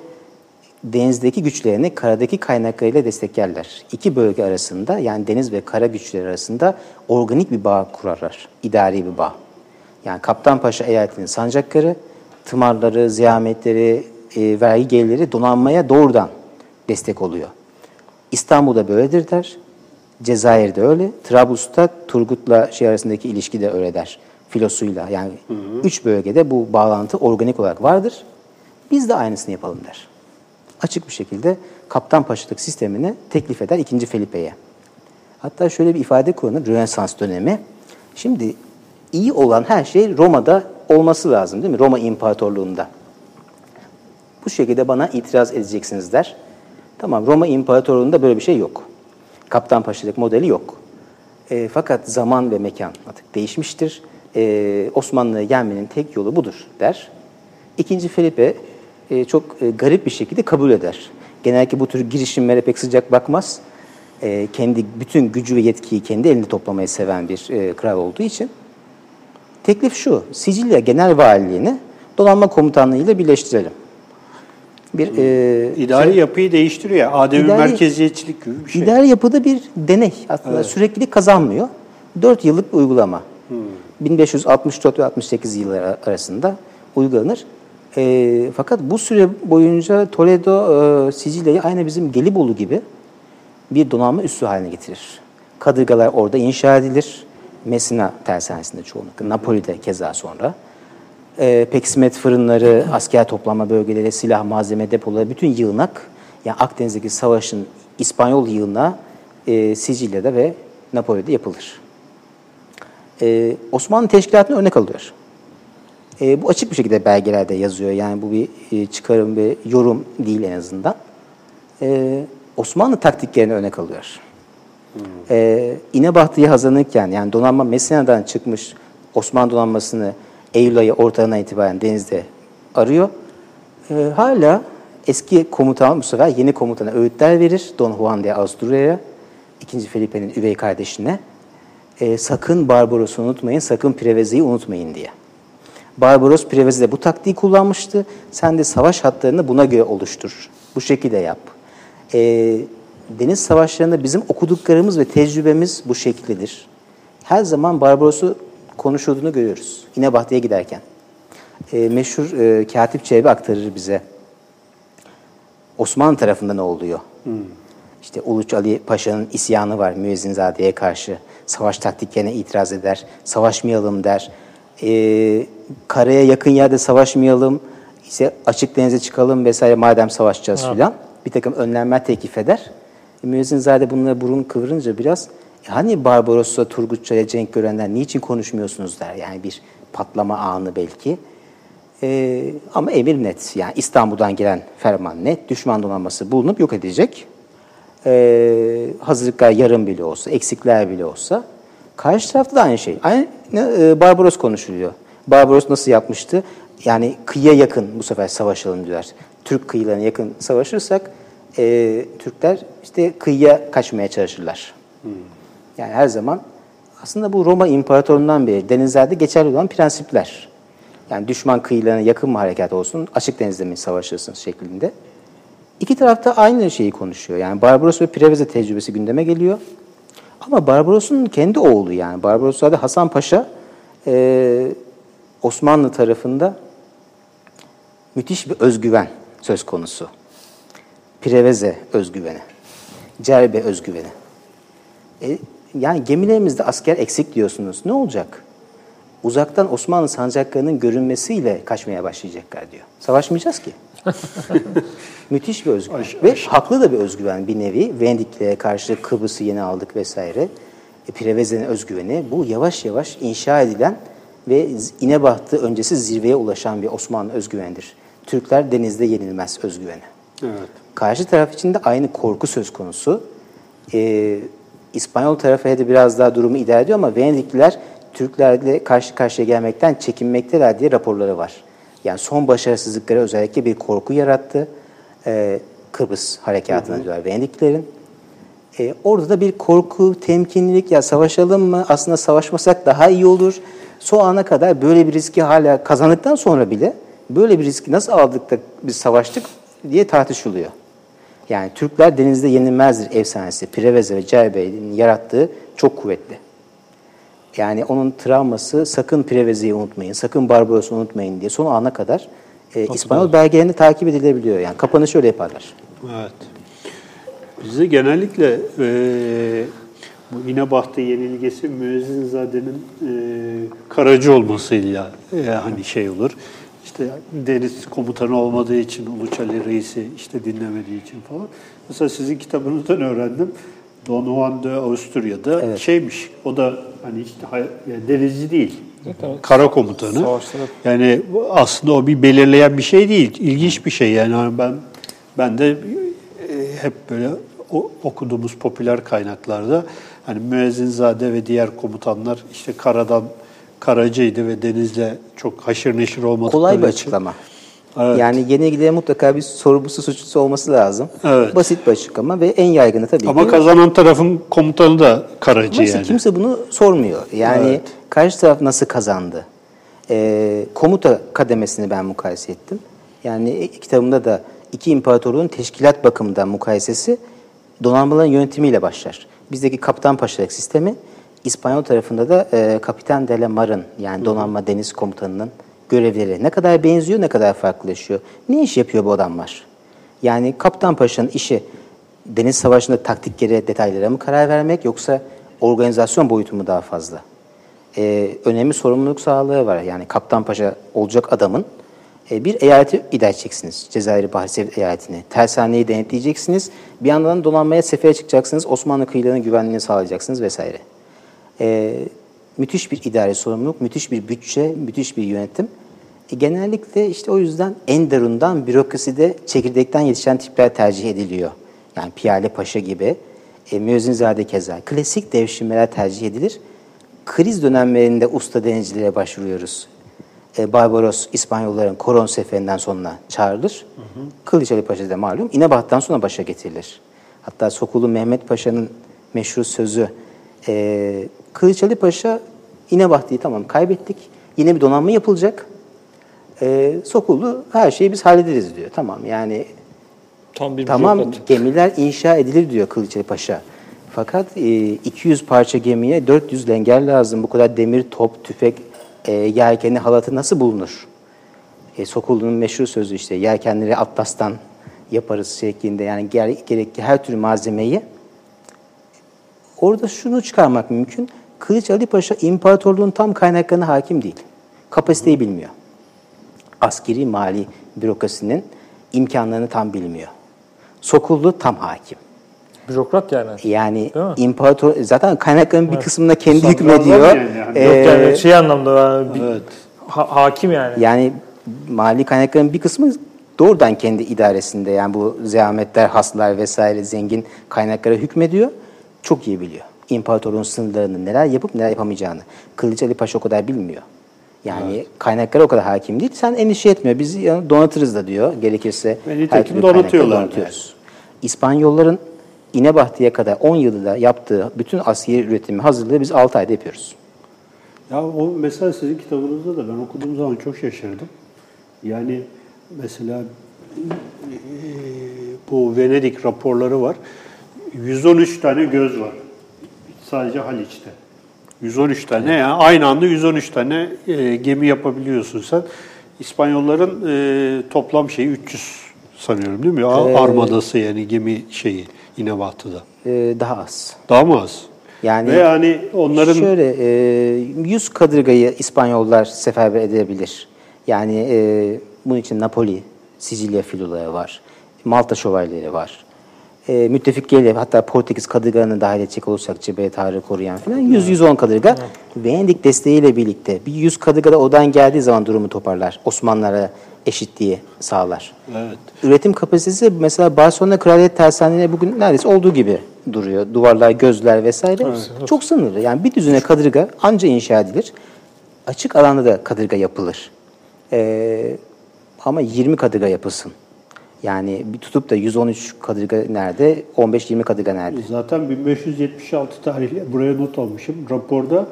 denizdeki güçlerini karadaki kaynaklarıyla desteklerler. İki bölge arasında yani deniz ve kara güçleri arasında organik bir bağ kurarlar. İdari bir bağ. Yani Kaptan Paşa eyaletinin sancakları, tımarları, ziyametleri, e, vergi gelirleri donanmaya doğrudan destek oluyor. İstanbul'da böyledir der. Cezayir'de öyle. Trablus'ta Turgut'la şey arasındaki ilişki de öyle der. Filosuyla yani hı hı. üç bölgede bu bağlantı organik olarak vardır. Biz de aynısını yapalım der. Açık bir şekilde kaptan paşalık sistemini teklif eder 2. Felipe'ye. Hatta şöyle bir ifade kullanır Rönesans dönemi. Şimdi iyi olan her şey Roma'da olması lazım değil mi? Roma İmparatorluğu'nda. Bu şekilde bana itiraz edeceksiniz der. Tamam Roma İmparatorluğu'nda böyle bir şey yok. Kaptan paşalık modeli yok. E, fakat zaman ve mekan artık değişmiştir. E, Osmanlı'ya gelmenin tek yolu budur der. İkinci Felipe e, çok e, garip bir şekilde kabul eder. Genellikle bu tür girişimlere pek sıcak bakmaz. E, kendi bütün gücü ve yetkiyi kendi elinde toplamayı seven bir e, kral olduğu için. Teklif şu, Sicilya Genel Valiliğini donanma komutanlığı ile birleştirelim bir e, idari şey, yapıyı değiştiriyor. Ademi idari, merkeziyetçilik gibi bir şey. İdari yapıda bir deney aslında evet. süreklilik kazanmıyor. 4 yıllık bir uygulama. Hmm. 1564 ve 68 yılları arasında uygulanır. E, fakat bu süre boyunca Toledo e, Sicilya'yı aynı bizim Gelibolu gibi bir donanma üssü haline getirir. Kadırgalar orada inşa edilir. Messina tersanesinde çoğunlukla. Napoli'de keza sonra e, peksimet fırınları, asker toplanma bölgeleri, silah malzeme depoları, bütün yığınak, yani Akdeniz'deki savaşın İspanyol yığına e, Sicilya'da ve Napoli'de yapılır. E, Osmanlı teşkilatına örnek alıyor. E, bu açık bir şekilde belgelerde yazıyor. Yani bu bir e, çıkarım ve yorum değil en azından. E, Osmanlı taktiklerini örnek alıyor. Hmm. E, İnebahtı'ya hazırlanırken yani donanma Messina'dan çıkmış Osmanlı donanmasını Eylül ayı ortalarına itibaren denizde arıyor. E, hala eski komutan bu sefer yeni komutana öğütler verir. Don Juan de Asturya'ya, ikinci Felipe'nin üvey kardeşine. E, sakın Barbaros'u unutmayın, sakın Preveze'yi unutmayın diye. Barbaros Preveze'de bu taktiği kullanmıştı. Sen de savaş hatlarını buna göre oluştur. Bu şekilde yap. E, deniz savaşlarında bizim okuduklarımız ve tecrübemiz bu şeklidir. Her zaman Barbaros'u konuşulduğunu görüyoruz. İnebahtı'ya giderken. E, meşhur e, Katip Çelebi aktarır bize. Osmanlı tarafında ne oluyor? Hmm. İşte Uluç Ali Paşa'nın isyanı var Müezzinzade'ye karşı. Savaş taktiklerine itiraz eder. Savaşmayalım der. E, karaya yakın yerde savaşmayalım. İşte açık denize çıkalım vesaire madem savaşacağız filan. Bir takım önlemler teklif eder. E, Müezzinzade bunlara burun kıvırınca biraz hani Barbaros'la Turgutça'ya Cenk Görenler niçin konuşmuyorsunuz der. Yani bir patlama anı belki. Ee, ama emir net. Yani İstanbul'dan gelen ferman net. Düşman donanması bulunup yok edecek. Ee, hazırlıklar yarım bile olsa, eksikler bile olsa. Karşı tarafta da aynı şey. Aynı e, Barbaros konuşuluyor. Barbaros nasıl yapmıştı? Yani kıyıya yakın bu sefer savaşalım diyorlar. Türk kıyılarına yakın savaşırsak e, Türkler işte kıyıya kaçmaya çalışırlar. Hmm. Yani her zaman aslında bu Roma İmparatorluğundan beri denizlerde geçerli olan prensipler. Yani düşman kıyılarına yakın mı harekat olsun, açık denizde mi savaşırsınız şeklinde. İki tarafta aynı şeyi konuşuyor. Yani Barbaros ve Preveze tecrübesi gündeme geliyor. Ama Barbaros'un kendi oğlu yani. Barbaros zaten Hasan Paşa e, Osmanlı tarafında müthiş bir özgüven söz konusu. Preveze özgüveni, Cerbe özgüveni. E, Yani gemilerimizde asker eksik diyorsunuz. Ne olacak? Uzaktan Osmanlı sancaklarının görünmesiyle kaçmaya başlayacaklar diyor. Savaşmayacağız ki. Müthiş bir özgüven. Aş- Ve aş- haklı da bir özgüven bir nevi. Venediklere karşı Kıbrıs'ı yeni aldık vesaire. E, Preveze'nin özgüveni bu yavaş yavaş inşa edilen ve İnebahtı öncesi zirveye ulaşan bir Osmanlı özgüvenidir. Türkler denizde yenilmez özgüveni. Evet. Karşı taraf için de aynı korku söz konusu. Ee, İspanyol tarafı hadi biraz daha durumu idare ediyor ama Venedikliler Türklerle karşı karşıya gelmekten çekinmekteler diye raporları var. Yani son başarısızlıkları özellikle bir korku yarattı. Ee, Kıbrıs harekatına diyorlar Venediklilerin. Ee, orada da bir korku, temkinlilik ya savaşalım mı? Aslında savaşmasak daha iyi olur. Son ana kadar böyle bir riski hala kazandıktan sonra bile böyle bir riski nasıl aldık da biz savaştık diye tartışılıyor. Yani Türkler denizde yenilmezdir efsanesi. Preveze ve Cerbe'nin yarattığı çok kuvvetli. Yani onun travması sakın Preveze'yi unutmayın, sakın Barbaros'u unutmayın diye son ana kadar e, İspanyol belgelerinde takip edilebiliyor. Yani kapanışı öyle yaparlar. Evet. Bizde genellikle e, bu İnebahtı yenilgisi Müezzinzade'nin e, karacı olmasıyla e, hani şey olur. İşte deniz komutanı olmadığı için Uluçali Reis'i işte dinlemediği için falan. Mesela sizin kitabınızdan öğrendim. Don Juan de Avusturya'da şeymiş. O da hani işte yani denizci değil. Kara komutanı. Savaşta da- Yani aslında o bir belirleyen bir şey değil. İlginç bir şey yani Hani ben ben de e, hep böyle o- okuduğumuz popüler kaynaklarda hani Müezzinzade ve diğer komutanlar işte karadan karacıydı ve denizle çok haşır neşir olmadıkları Kolay bir için- açıklama. Evet. Yani yenilgide mutlaka bir sorumlusu suçlusu olması lazım. Evet. Basit bir açıklama ve en yaygını tabii Ama ki. kazanan tarafın komutanı da karacı Ama işte yani. kimse bunu sormuyor. Yani Evet. karşı taraf nasıl kazandı? Ee, komuta kademesini ben mukayese ettim. Yani kitabımda da iki imparatorluğun teşkilat bakımından mukayesesi donanmaların yönetimiyle başlar. Bizdeki kaptan paşalık sistemi, İspanyol tarafında da e, Kapitan de la Mar'ın yani donanma deniz komutanının görevleri ne kadar benziyor ne kadar farklılaşıyor. Ne iş yapıyor bu adamlar? Yani Kaptan Paşa'nın işi deniz savaşında taktiklere, detaylara mı karar vermek yoksa organizasyon boyutu mu daha fazla? Ee, önemli sorumluluk sağlığı var. Yani Kaptan Paşa olacak adamın e, bir eyaleti idare edeceksiniz. Cezayir Bahri Sevil eyaletini. Tersaneyi denetleyeceksiniz. Bir yandan donanmaya sefere çıkacaksınız. Osmanlı kıyılarının güvenliğini sağlayacaksınız vesaire. Ee, müthiş bir idare sorumluluk, müthiş bir bütçe, müthiş bir yönetim. E, genellikle işte o yüzden en darundan bürokraside çekirdekten yetişen tipler tercih ediliyor. Yani Piyale Paşa gibi, e, Müezzinzade keza. Klasik devşirmeler tercih edilir. Kriz dönemlerinde usta denizcilere başvuruyoruz. E, Barbaros İspanyolların Koron seferinden sonra çağrılır. Kılıç Ali Paşa da malum İnebaht'tan sonra başa getirilir. Hatta Sokulu Mehmet Paşa'nın meşhur sözü e, Kılıç Ali Paşa İnebaht'ı tamam kaybettik. Yine bir donanma yapılacak. E, Sokulu her şeyi biz hallederiz diyor. Tamam yani Tam bir Tamam bürokrat. gemiler inşa edilir diyor Kılıçdaroğlu Paşa. Fakat e, 200 parça gemiye 400 lenger lazım. Bu kadar demir, top, tüfek, e, yelkenli halatı nasıl bulunur? E, Sokulu'nun meşhur sözü işte yelkenleri atlastan yaparız şeklinde. Yani gere- gerekli her türlü malzemeyi Orada şunu çıkarmak mümkün. Kılıç Ali Paşa imparatorluğun tam kaynaklarına hakim değil. Kapasiteyi bilmiyor. Askeri mali bürokrasinin imkanlarını tam bilmiyor. Sokullu tam hakim. Bürokrat yani. Yani imparator zaten kaynakların bir kısmında kendi Sadrazam hükmediyor. yani, yani. Ee, Yok yani şey anlamda yani bir- Evet. ha- hakim yani. Yani mali kaynakların bir kısmı doğrudan kendi idaresinde. Yani bu zahmetler, haslar vesaire zengin kaynaklara hükmediyor. Çok iyi biliyor. İmparatorluğun sınırlarını neler yapıp neler yapamayacağını. Kılıç Ali Paşa o kadar bilmiyor. Yani kaynaklara o kadar hakim değil. Sen endişe etmiyor. Biz yani donatırız da diyor. Gerekirse her türlü donatıyorlar donatıyoruz. İspanyolların İnebahtı'ya kadar 10 yılda yaptığı bütün askeri üretimi hazırlığı biz 6 ayda yapıyoruz. Ya o mesela sizin kitabınızda da ben okuduğum zaman çok şaşırdım. Yani mesela e, bu Venedik raporları var. 113 tane göz var. Sadece Haliç'te. 113 tane yani aynı anda 113 tane e, gemi yapabiliyorsun sen. İspanyolların e, toplam şeyi 300 sanıyorum değil mi? A- Armadası yani gemi şeyi İnebatı'da. Ee, daha az. Daha mı az? Yani Ve yani onların şöyle e, 100 kadırgayı İspanyollar seferber edebilir. Yani e, bunun için Napoli, Sicilya filoları var. Malta şövalyeleri var. E, müttefikleriyle hatta Portekiz kadırgalarını dahil edecek olursak Cebeli Tarık'ı koruyan falan 100-110 kadırga Venedik desteğiyle birlikte bir 100 kadırga da odan geldiği zaman durumu toparlar. Osmanlılara eşitliği sağlar. Evet. Üretim kapasitesi mesela Barcelona Kraliyet Tersaneleri bugün neredeyse olduğu gibi duruyor. Duvarlar, gözler vesaire. Çok sınırlı. Yani bir düzine kadırga anca inşa edilir. Açık alanda da kadırga yapılır. Ee, ama 20 kadırga yapılsın. Yani bir tutup da 113 kadırga nerede, 15-20 kadırga nerede? Zaten 1576 tarihli buraya not almışım. Raporda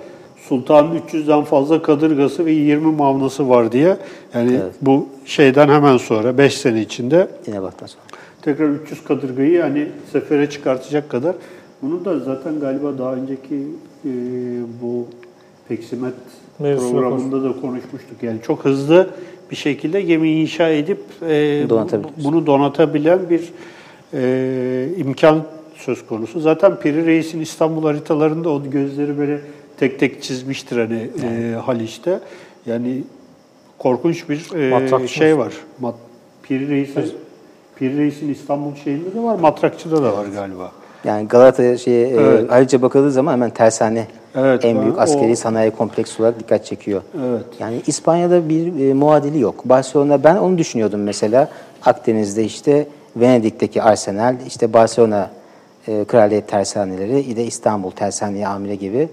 Sultanın 300'den fazla kadırgası ve 20 mavnası var diye. Yani bu şeyden hemen sonra 5 sene içinde Yine baktan sonra. tekrar 300 kadırgayı yani sefere çıkartacak kadar. Bunu da zaten galiba daha önceki e, bu Peksimet Mevzusu programında da konuşmuştuk. Yani çok hızlı bir şekilde gemi inşa edip e, bunu donatabilen bir e, imkan söz konusu. Zaten Piri Reis'in İstanbul haritalarında o gözleri böyle tek tek çizmiştir hani e, Haliç'te. Yani korkunç bir e, Matrakçı şey var. Mat, Piri Reis'in Piri Reis'in İstanbul şeyinde de var, Matrakçı'da da var galiba. Yani Galata şey, Evet. e, Haliç'e bakıldığı zaman hemen tersane Evet, en büyük o- askeri sanayi kompleksi olarak dikkat çekiyor. Evet. Yani İspanya'da bir e, muadili yok. Barcelona ben onu düşünüyordum mesela. Akdeniz'de işte Venedik'teki Arsenal, işte Barcelona e, Kraliyet Tersaneleri, de İstanbul Tersane Amire gibi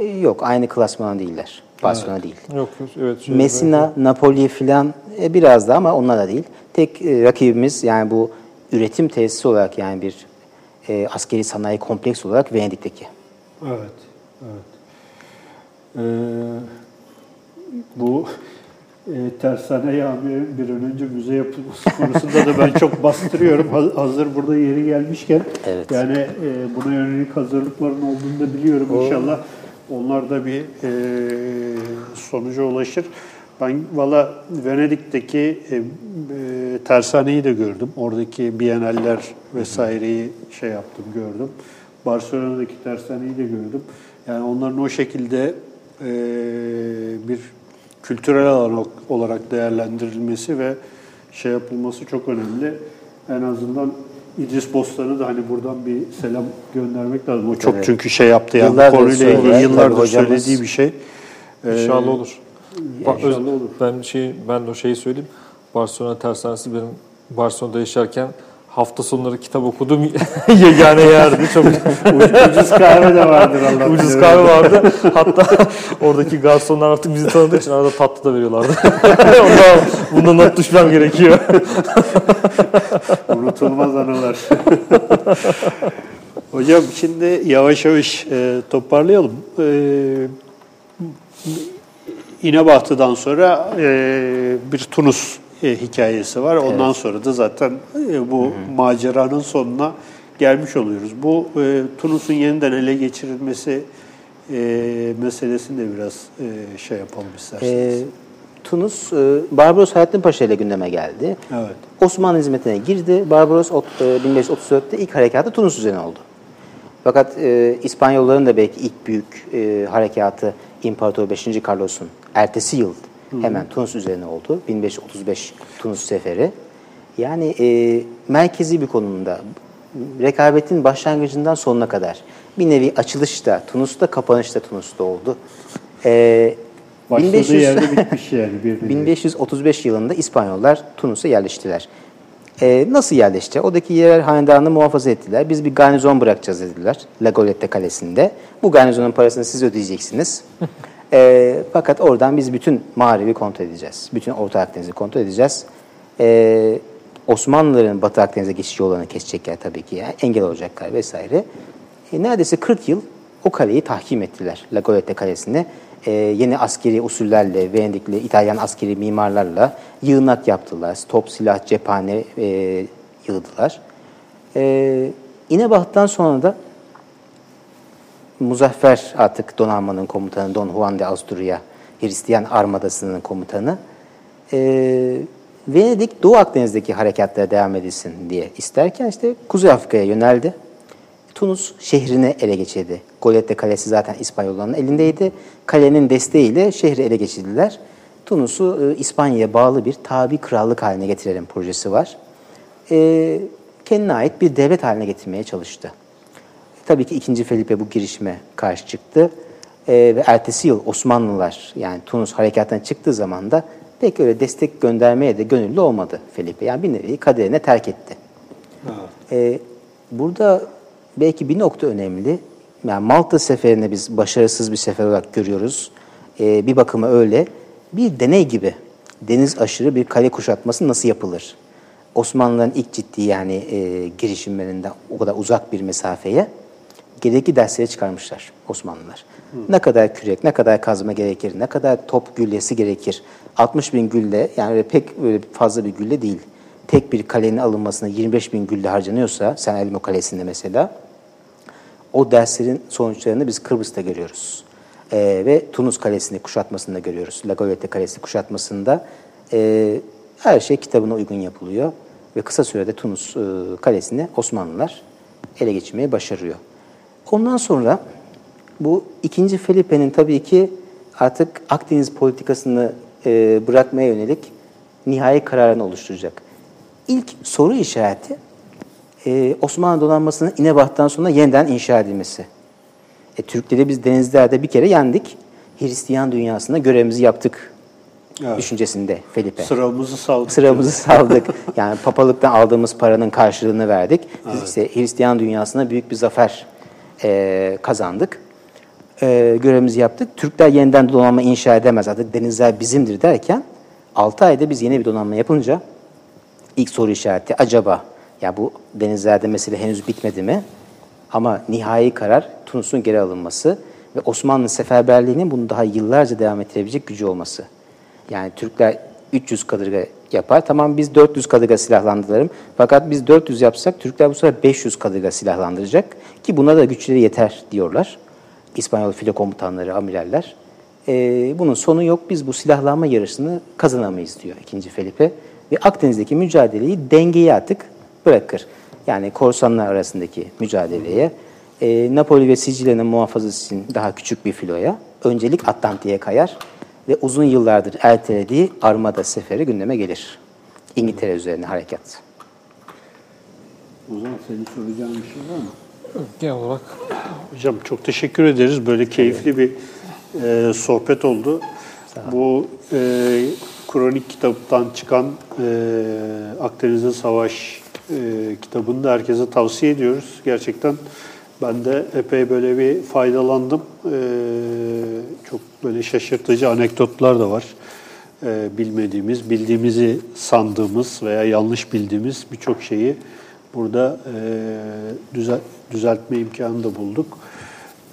e, yok. Aynı klasmana değiller. Barcelona değil. Yok evet. şey- Messina, Napoli filan e, biraz da ama onlar da değil. Tek e, rakibimiz yani bu üretim tesisi olarak yani bir e, askeri sanayi kompleks olarak Venedik'teki. Evet, evet. Ee, bu e, tersane yağmurun bir önce müze yapılması konusunda da ben çok bastırıyorum. Ha- Hazır burada yeri gelmişken. Evet. Yani e, buna yönelik hazırlıkların olduğunu da biliyorum. İnşallah onlar da bir e, sonuca ulaşır. Ben valla Venedik'teki e, e, tersaneyi de gördüm. Oradaki biyeneller vesaireyi şey yaptım, gördüm. Barcelona'daki tersaneyi de gördüm. Yani onların o şekilde e, bir kültürel alan olarak değerlendirilmesi ve şey yapılması çok önemli. En azından İdris Bostan'ı da hani buradan bir selam göndermek lazım. O çok Evet. çünkü şey yaptı yani Yıllardır konuyla ilgili yıllardır hocamız- söylediği bir şey. Ee, İnşallah olur. İnşallah öz- olur. Ben şey ben de o şeyi söyleyeyim. Barcelona tersanesi benim Barcelona'da yaşarken hafta sonları kitap okuduğum yegane yerdi. Çok Ucuz kahve de vardır Allah ucuz kahve vardı. Hatta oradaki garsonlar artık bizi tanıdığı için arada tatlı da veriyorlardı. Ondan, bundan not düşmem gerekiyor. Unutulmaz anılar. Hocam şimdi yavaş yavaş e, toparlayalım. E, İnebahtı'dan sonra e, bir Tunus e, hikayesi var. Ondan sonra da zaten e, bu maceranın sonuna gelmiş oluyoruz. Bu e, Tunus'un yeniden ele geçirilmesi e, meselesini de biraz e, şey yapalım isterseniz. E, Tunus, e, Barbaros Hayrettin Paşa ile gündeme geldi. evet. Osmanlı hizmetine girdi. Barbaros e, 1534'te ilk harekatı Tunus üzerine oldu. Fakat e, İspanyolların da belki ilk büyük e, harekatı İmparator 5. Carlos'un ertesi yıl hemen Tunus üzerine oldu. 1535 Tunus seferi. Yani e, merkezi bir konumda rekabetin başlangıcından sonuna kadar bir nevi açılış da Tunus'ta, kapanış da Tunus'ta oldu. E, Başladığı 1500 yerde bitmiş yani. Bir nevi. 1535 yılında İspanyollar Tunus'a yerleştiler. Ee, nasıl yerleşti? Oradaki yerel hanedanı muhafaza ettiler. Biz bir garnizon bırakacağız dediler La Golette Kalesi'nde. Bu garnizonun parasını siz ödeyeceksiniz. Ee, fakat oradan biz bütün mağribi kontrol edeceğiz. Bütün Orta Akdeniz'i kontrol edeceğiz. Ee, Osmanlıların Batı Akdeniz'e geçiş yollarını kesecekler tabii ki. Yani engel olacaklar vesaire. E, neredeyse 40 yıl o kaleyi tahkim ettiler La Golette Kalesi'ne. E, yeni askeri usullerle, Venedikli, İtalyan askeri mimarlarla yığınak yaptılar. Top, silah, cephane e, yığdılar. E, İnebaht'tan sonra da Muzaffer artık donanmanın komutanı Don Juan de Asturia, Hristiyan armadasının komutanı. E, Venedik Doğu Akdeniz'deki harekatlara devam edilsin diye isterken işte Kuzey Afrika'ya yöneldi. Tunus şehrini ele geçirdi. Golette Kalesi zaten İspanyolların elindeydi. Kalenin desteğiyle şehri ele geçirdiler. Tunus'u e, İspanya'ya bağlı bir tabi krallık haline getirelim projesi var. E, kendine ait bir devlet haline getirmeye çalıştı. Tabii ki 2. Felipe bu girişime karşı çıktı. E, ve ertesi yıl Osmanlılar yani Tunus harekattan çıktığı zaman da pek öyle destek göndermeye de gönüllü olmadı Felipe. Yani bir nevi kaderine terk etti. E, burada belki bir nokta önemli. Yani Malta seferini biz başarısız bir sefer olarak görüyoruz. E, bir bakıma öyle. Bir deney gibi deniz aşırı bir kale kuşatması nasıl yapılır? Osmanlıların ilk ciddi yani e, girişimlerinden o kadar uzak bir mesafeye gerekli dersleri çıkarmışlar Osmanlılar. Ne kadar kürek, ne kadar kazma gerekir, ne kadar top güllesi gerekir. 60 bin gülle yani öyle pek böyle fazla bir gülle değil. Tek bir kalenin alınmasına 25 bin gülle harcanıyorsa, Sen Elmo Kalesi'nde mesela, o derslerin sonuçlarını biz Kıbrıs'ta görüyoruz. Ee, ve Tunus Kalesi'ni kuşatmasında görüyoruz. La Golette Kalesi kuşatmasında e, her şey kitabına uygun yapılıyor. Ve kısa sürede Tunus e, Kalesi'ni Osmanlılar ele geçirmeyi başarıyor. Ondan sonra bu ikinci Felipe'nin tabii ki artık Akdeniz politikasını e, bırakmaya yönelik nihai kararını oluşturacak. İlk soru işareti e, Osmanlı donanmasının İnebah'tan sonra yeniden inşa edilmesi. E, Türkleri biz denizlerde bir kere yendik. Hristiyan dünyasında görevimizi yaptık evet. düşüncesinde Felipe. Sıramızı saldık. Sıramızı saldık. yani papalıktan aldığımız paranın karşılığını verdik. Biz evet. işte Hristiyan dünyasında büyük bir zafer e, kazandık. E, görevimizi yaptık. Türkler yeniden donanma inşa edemez. Artık denizler bizimdir derken 6 ayda biz yeni bir donanma yapınca ilk soru işareti acaba ya bu denizlerde mesele henüz bitmedi mi? Ama nihai karar Tunus'un geri alınması ve Osmanlı seferberliğinin bunu daha yıllarca devam ettirebilecek gücü olması. Yani Türkler 300 kadırga yapar. Tamam biz 400 kadırga silahlandıralım. Fakat biz 400 yapsak Türkler bu sefer 500 kadırga silahlandıracak. Ki buna da güçleri yeter diyorlar. İspanyol filo komutanları, amiraller. Ee, bunun sonu yok. Biz bu silahlanma yarışını kazanamayız diyor 2. Felipe. Ve Akdeniz'deki mücadeleyi dengeye artık bırakır. Yani korsanlar arasındaki mücadeleye, e, Napoli ve Sicilya'nın muhafazası için daha küçük bir filoya, öncelik Atlantik'e kayar ve uzun yıllardır ertelediği Armada seferi gündeme gelir. İngiltere üzerine harekat. O zaman senin soracağın bir şey var mı? Genel olarak. Hocam çok teşekkür ederiz. Böyle keyifli bir e, sohbet oldu. Bu e, kronik kitaptan çıkan e, Akdeniz'in Savaş e, kitabını da herkese tavsiye ediyoruz. Gerçekten ben de epey böyle bir faydalandım. E, çok böyle şaşırtıcı anekdotlar da var. E, bilmediğimiz, bildiğimizi sandığımız veya yanlış bildiğimiz birçok şeyi burada e, düzel, düzeltme imkanı da bulduk.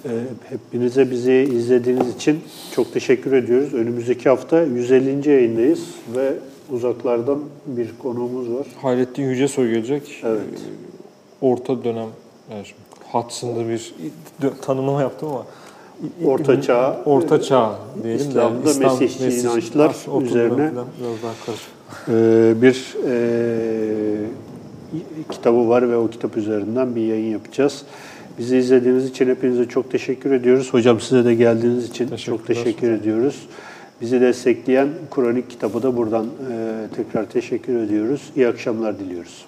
E, hepinize bizi izlediğiniz için çok teşekkür ediyoruz. Önümüzdeki hafta 150. yayındayız ve uzaklardan bir konuğumuz var. Hayrettin Yücesoy gelecek. Evet. Orta dönem, yani Hudson'da bir tanımlama yaptım ama Orta Çağ, Orta Çağ diyelim İslam'da de İslam, Mesihçi Mesih, inançlar Ar, üzerine biraz daha karışık. e, bir e, kitabı var ve o kitap üzerinden bir yayın yapacağız. Bizi izlediğiniz için hepinize çok teşekkür ediyoruz. Hocam size de geldiğiniz için çok teşekkür ediyoruz. Bizi destekleyen Kronik kitabı da buradan e, tekrar teşekkür ediyoruz. İyi akşamlar diliyoruz.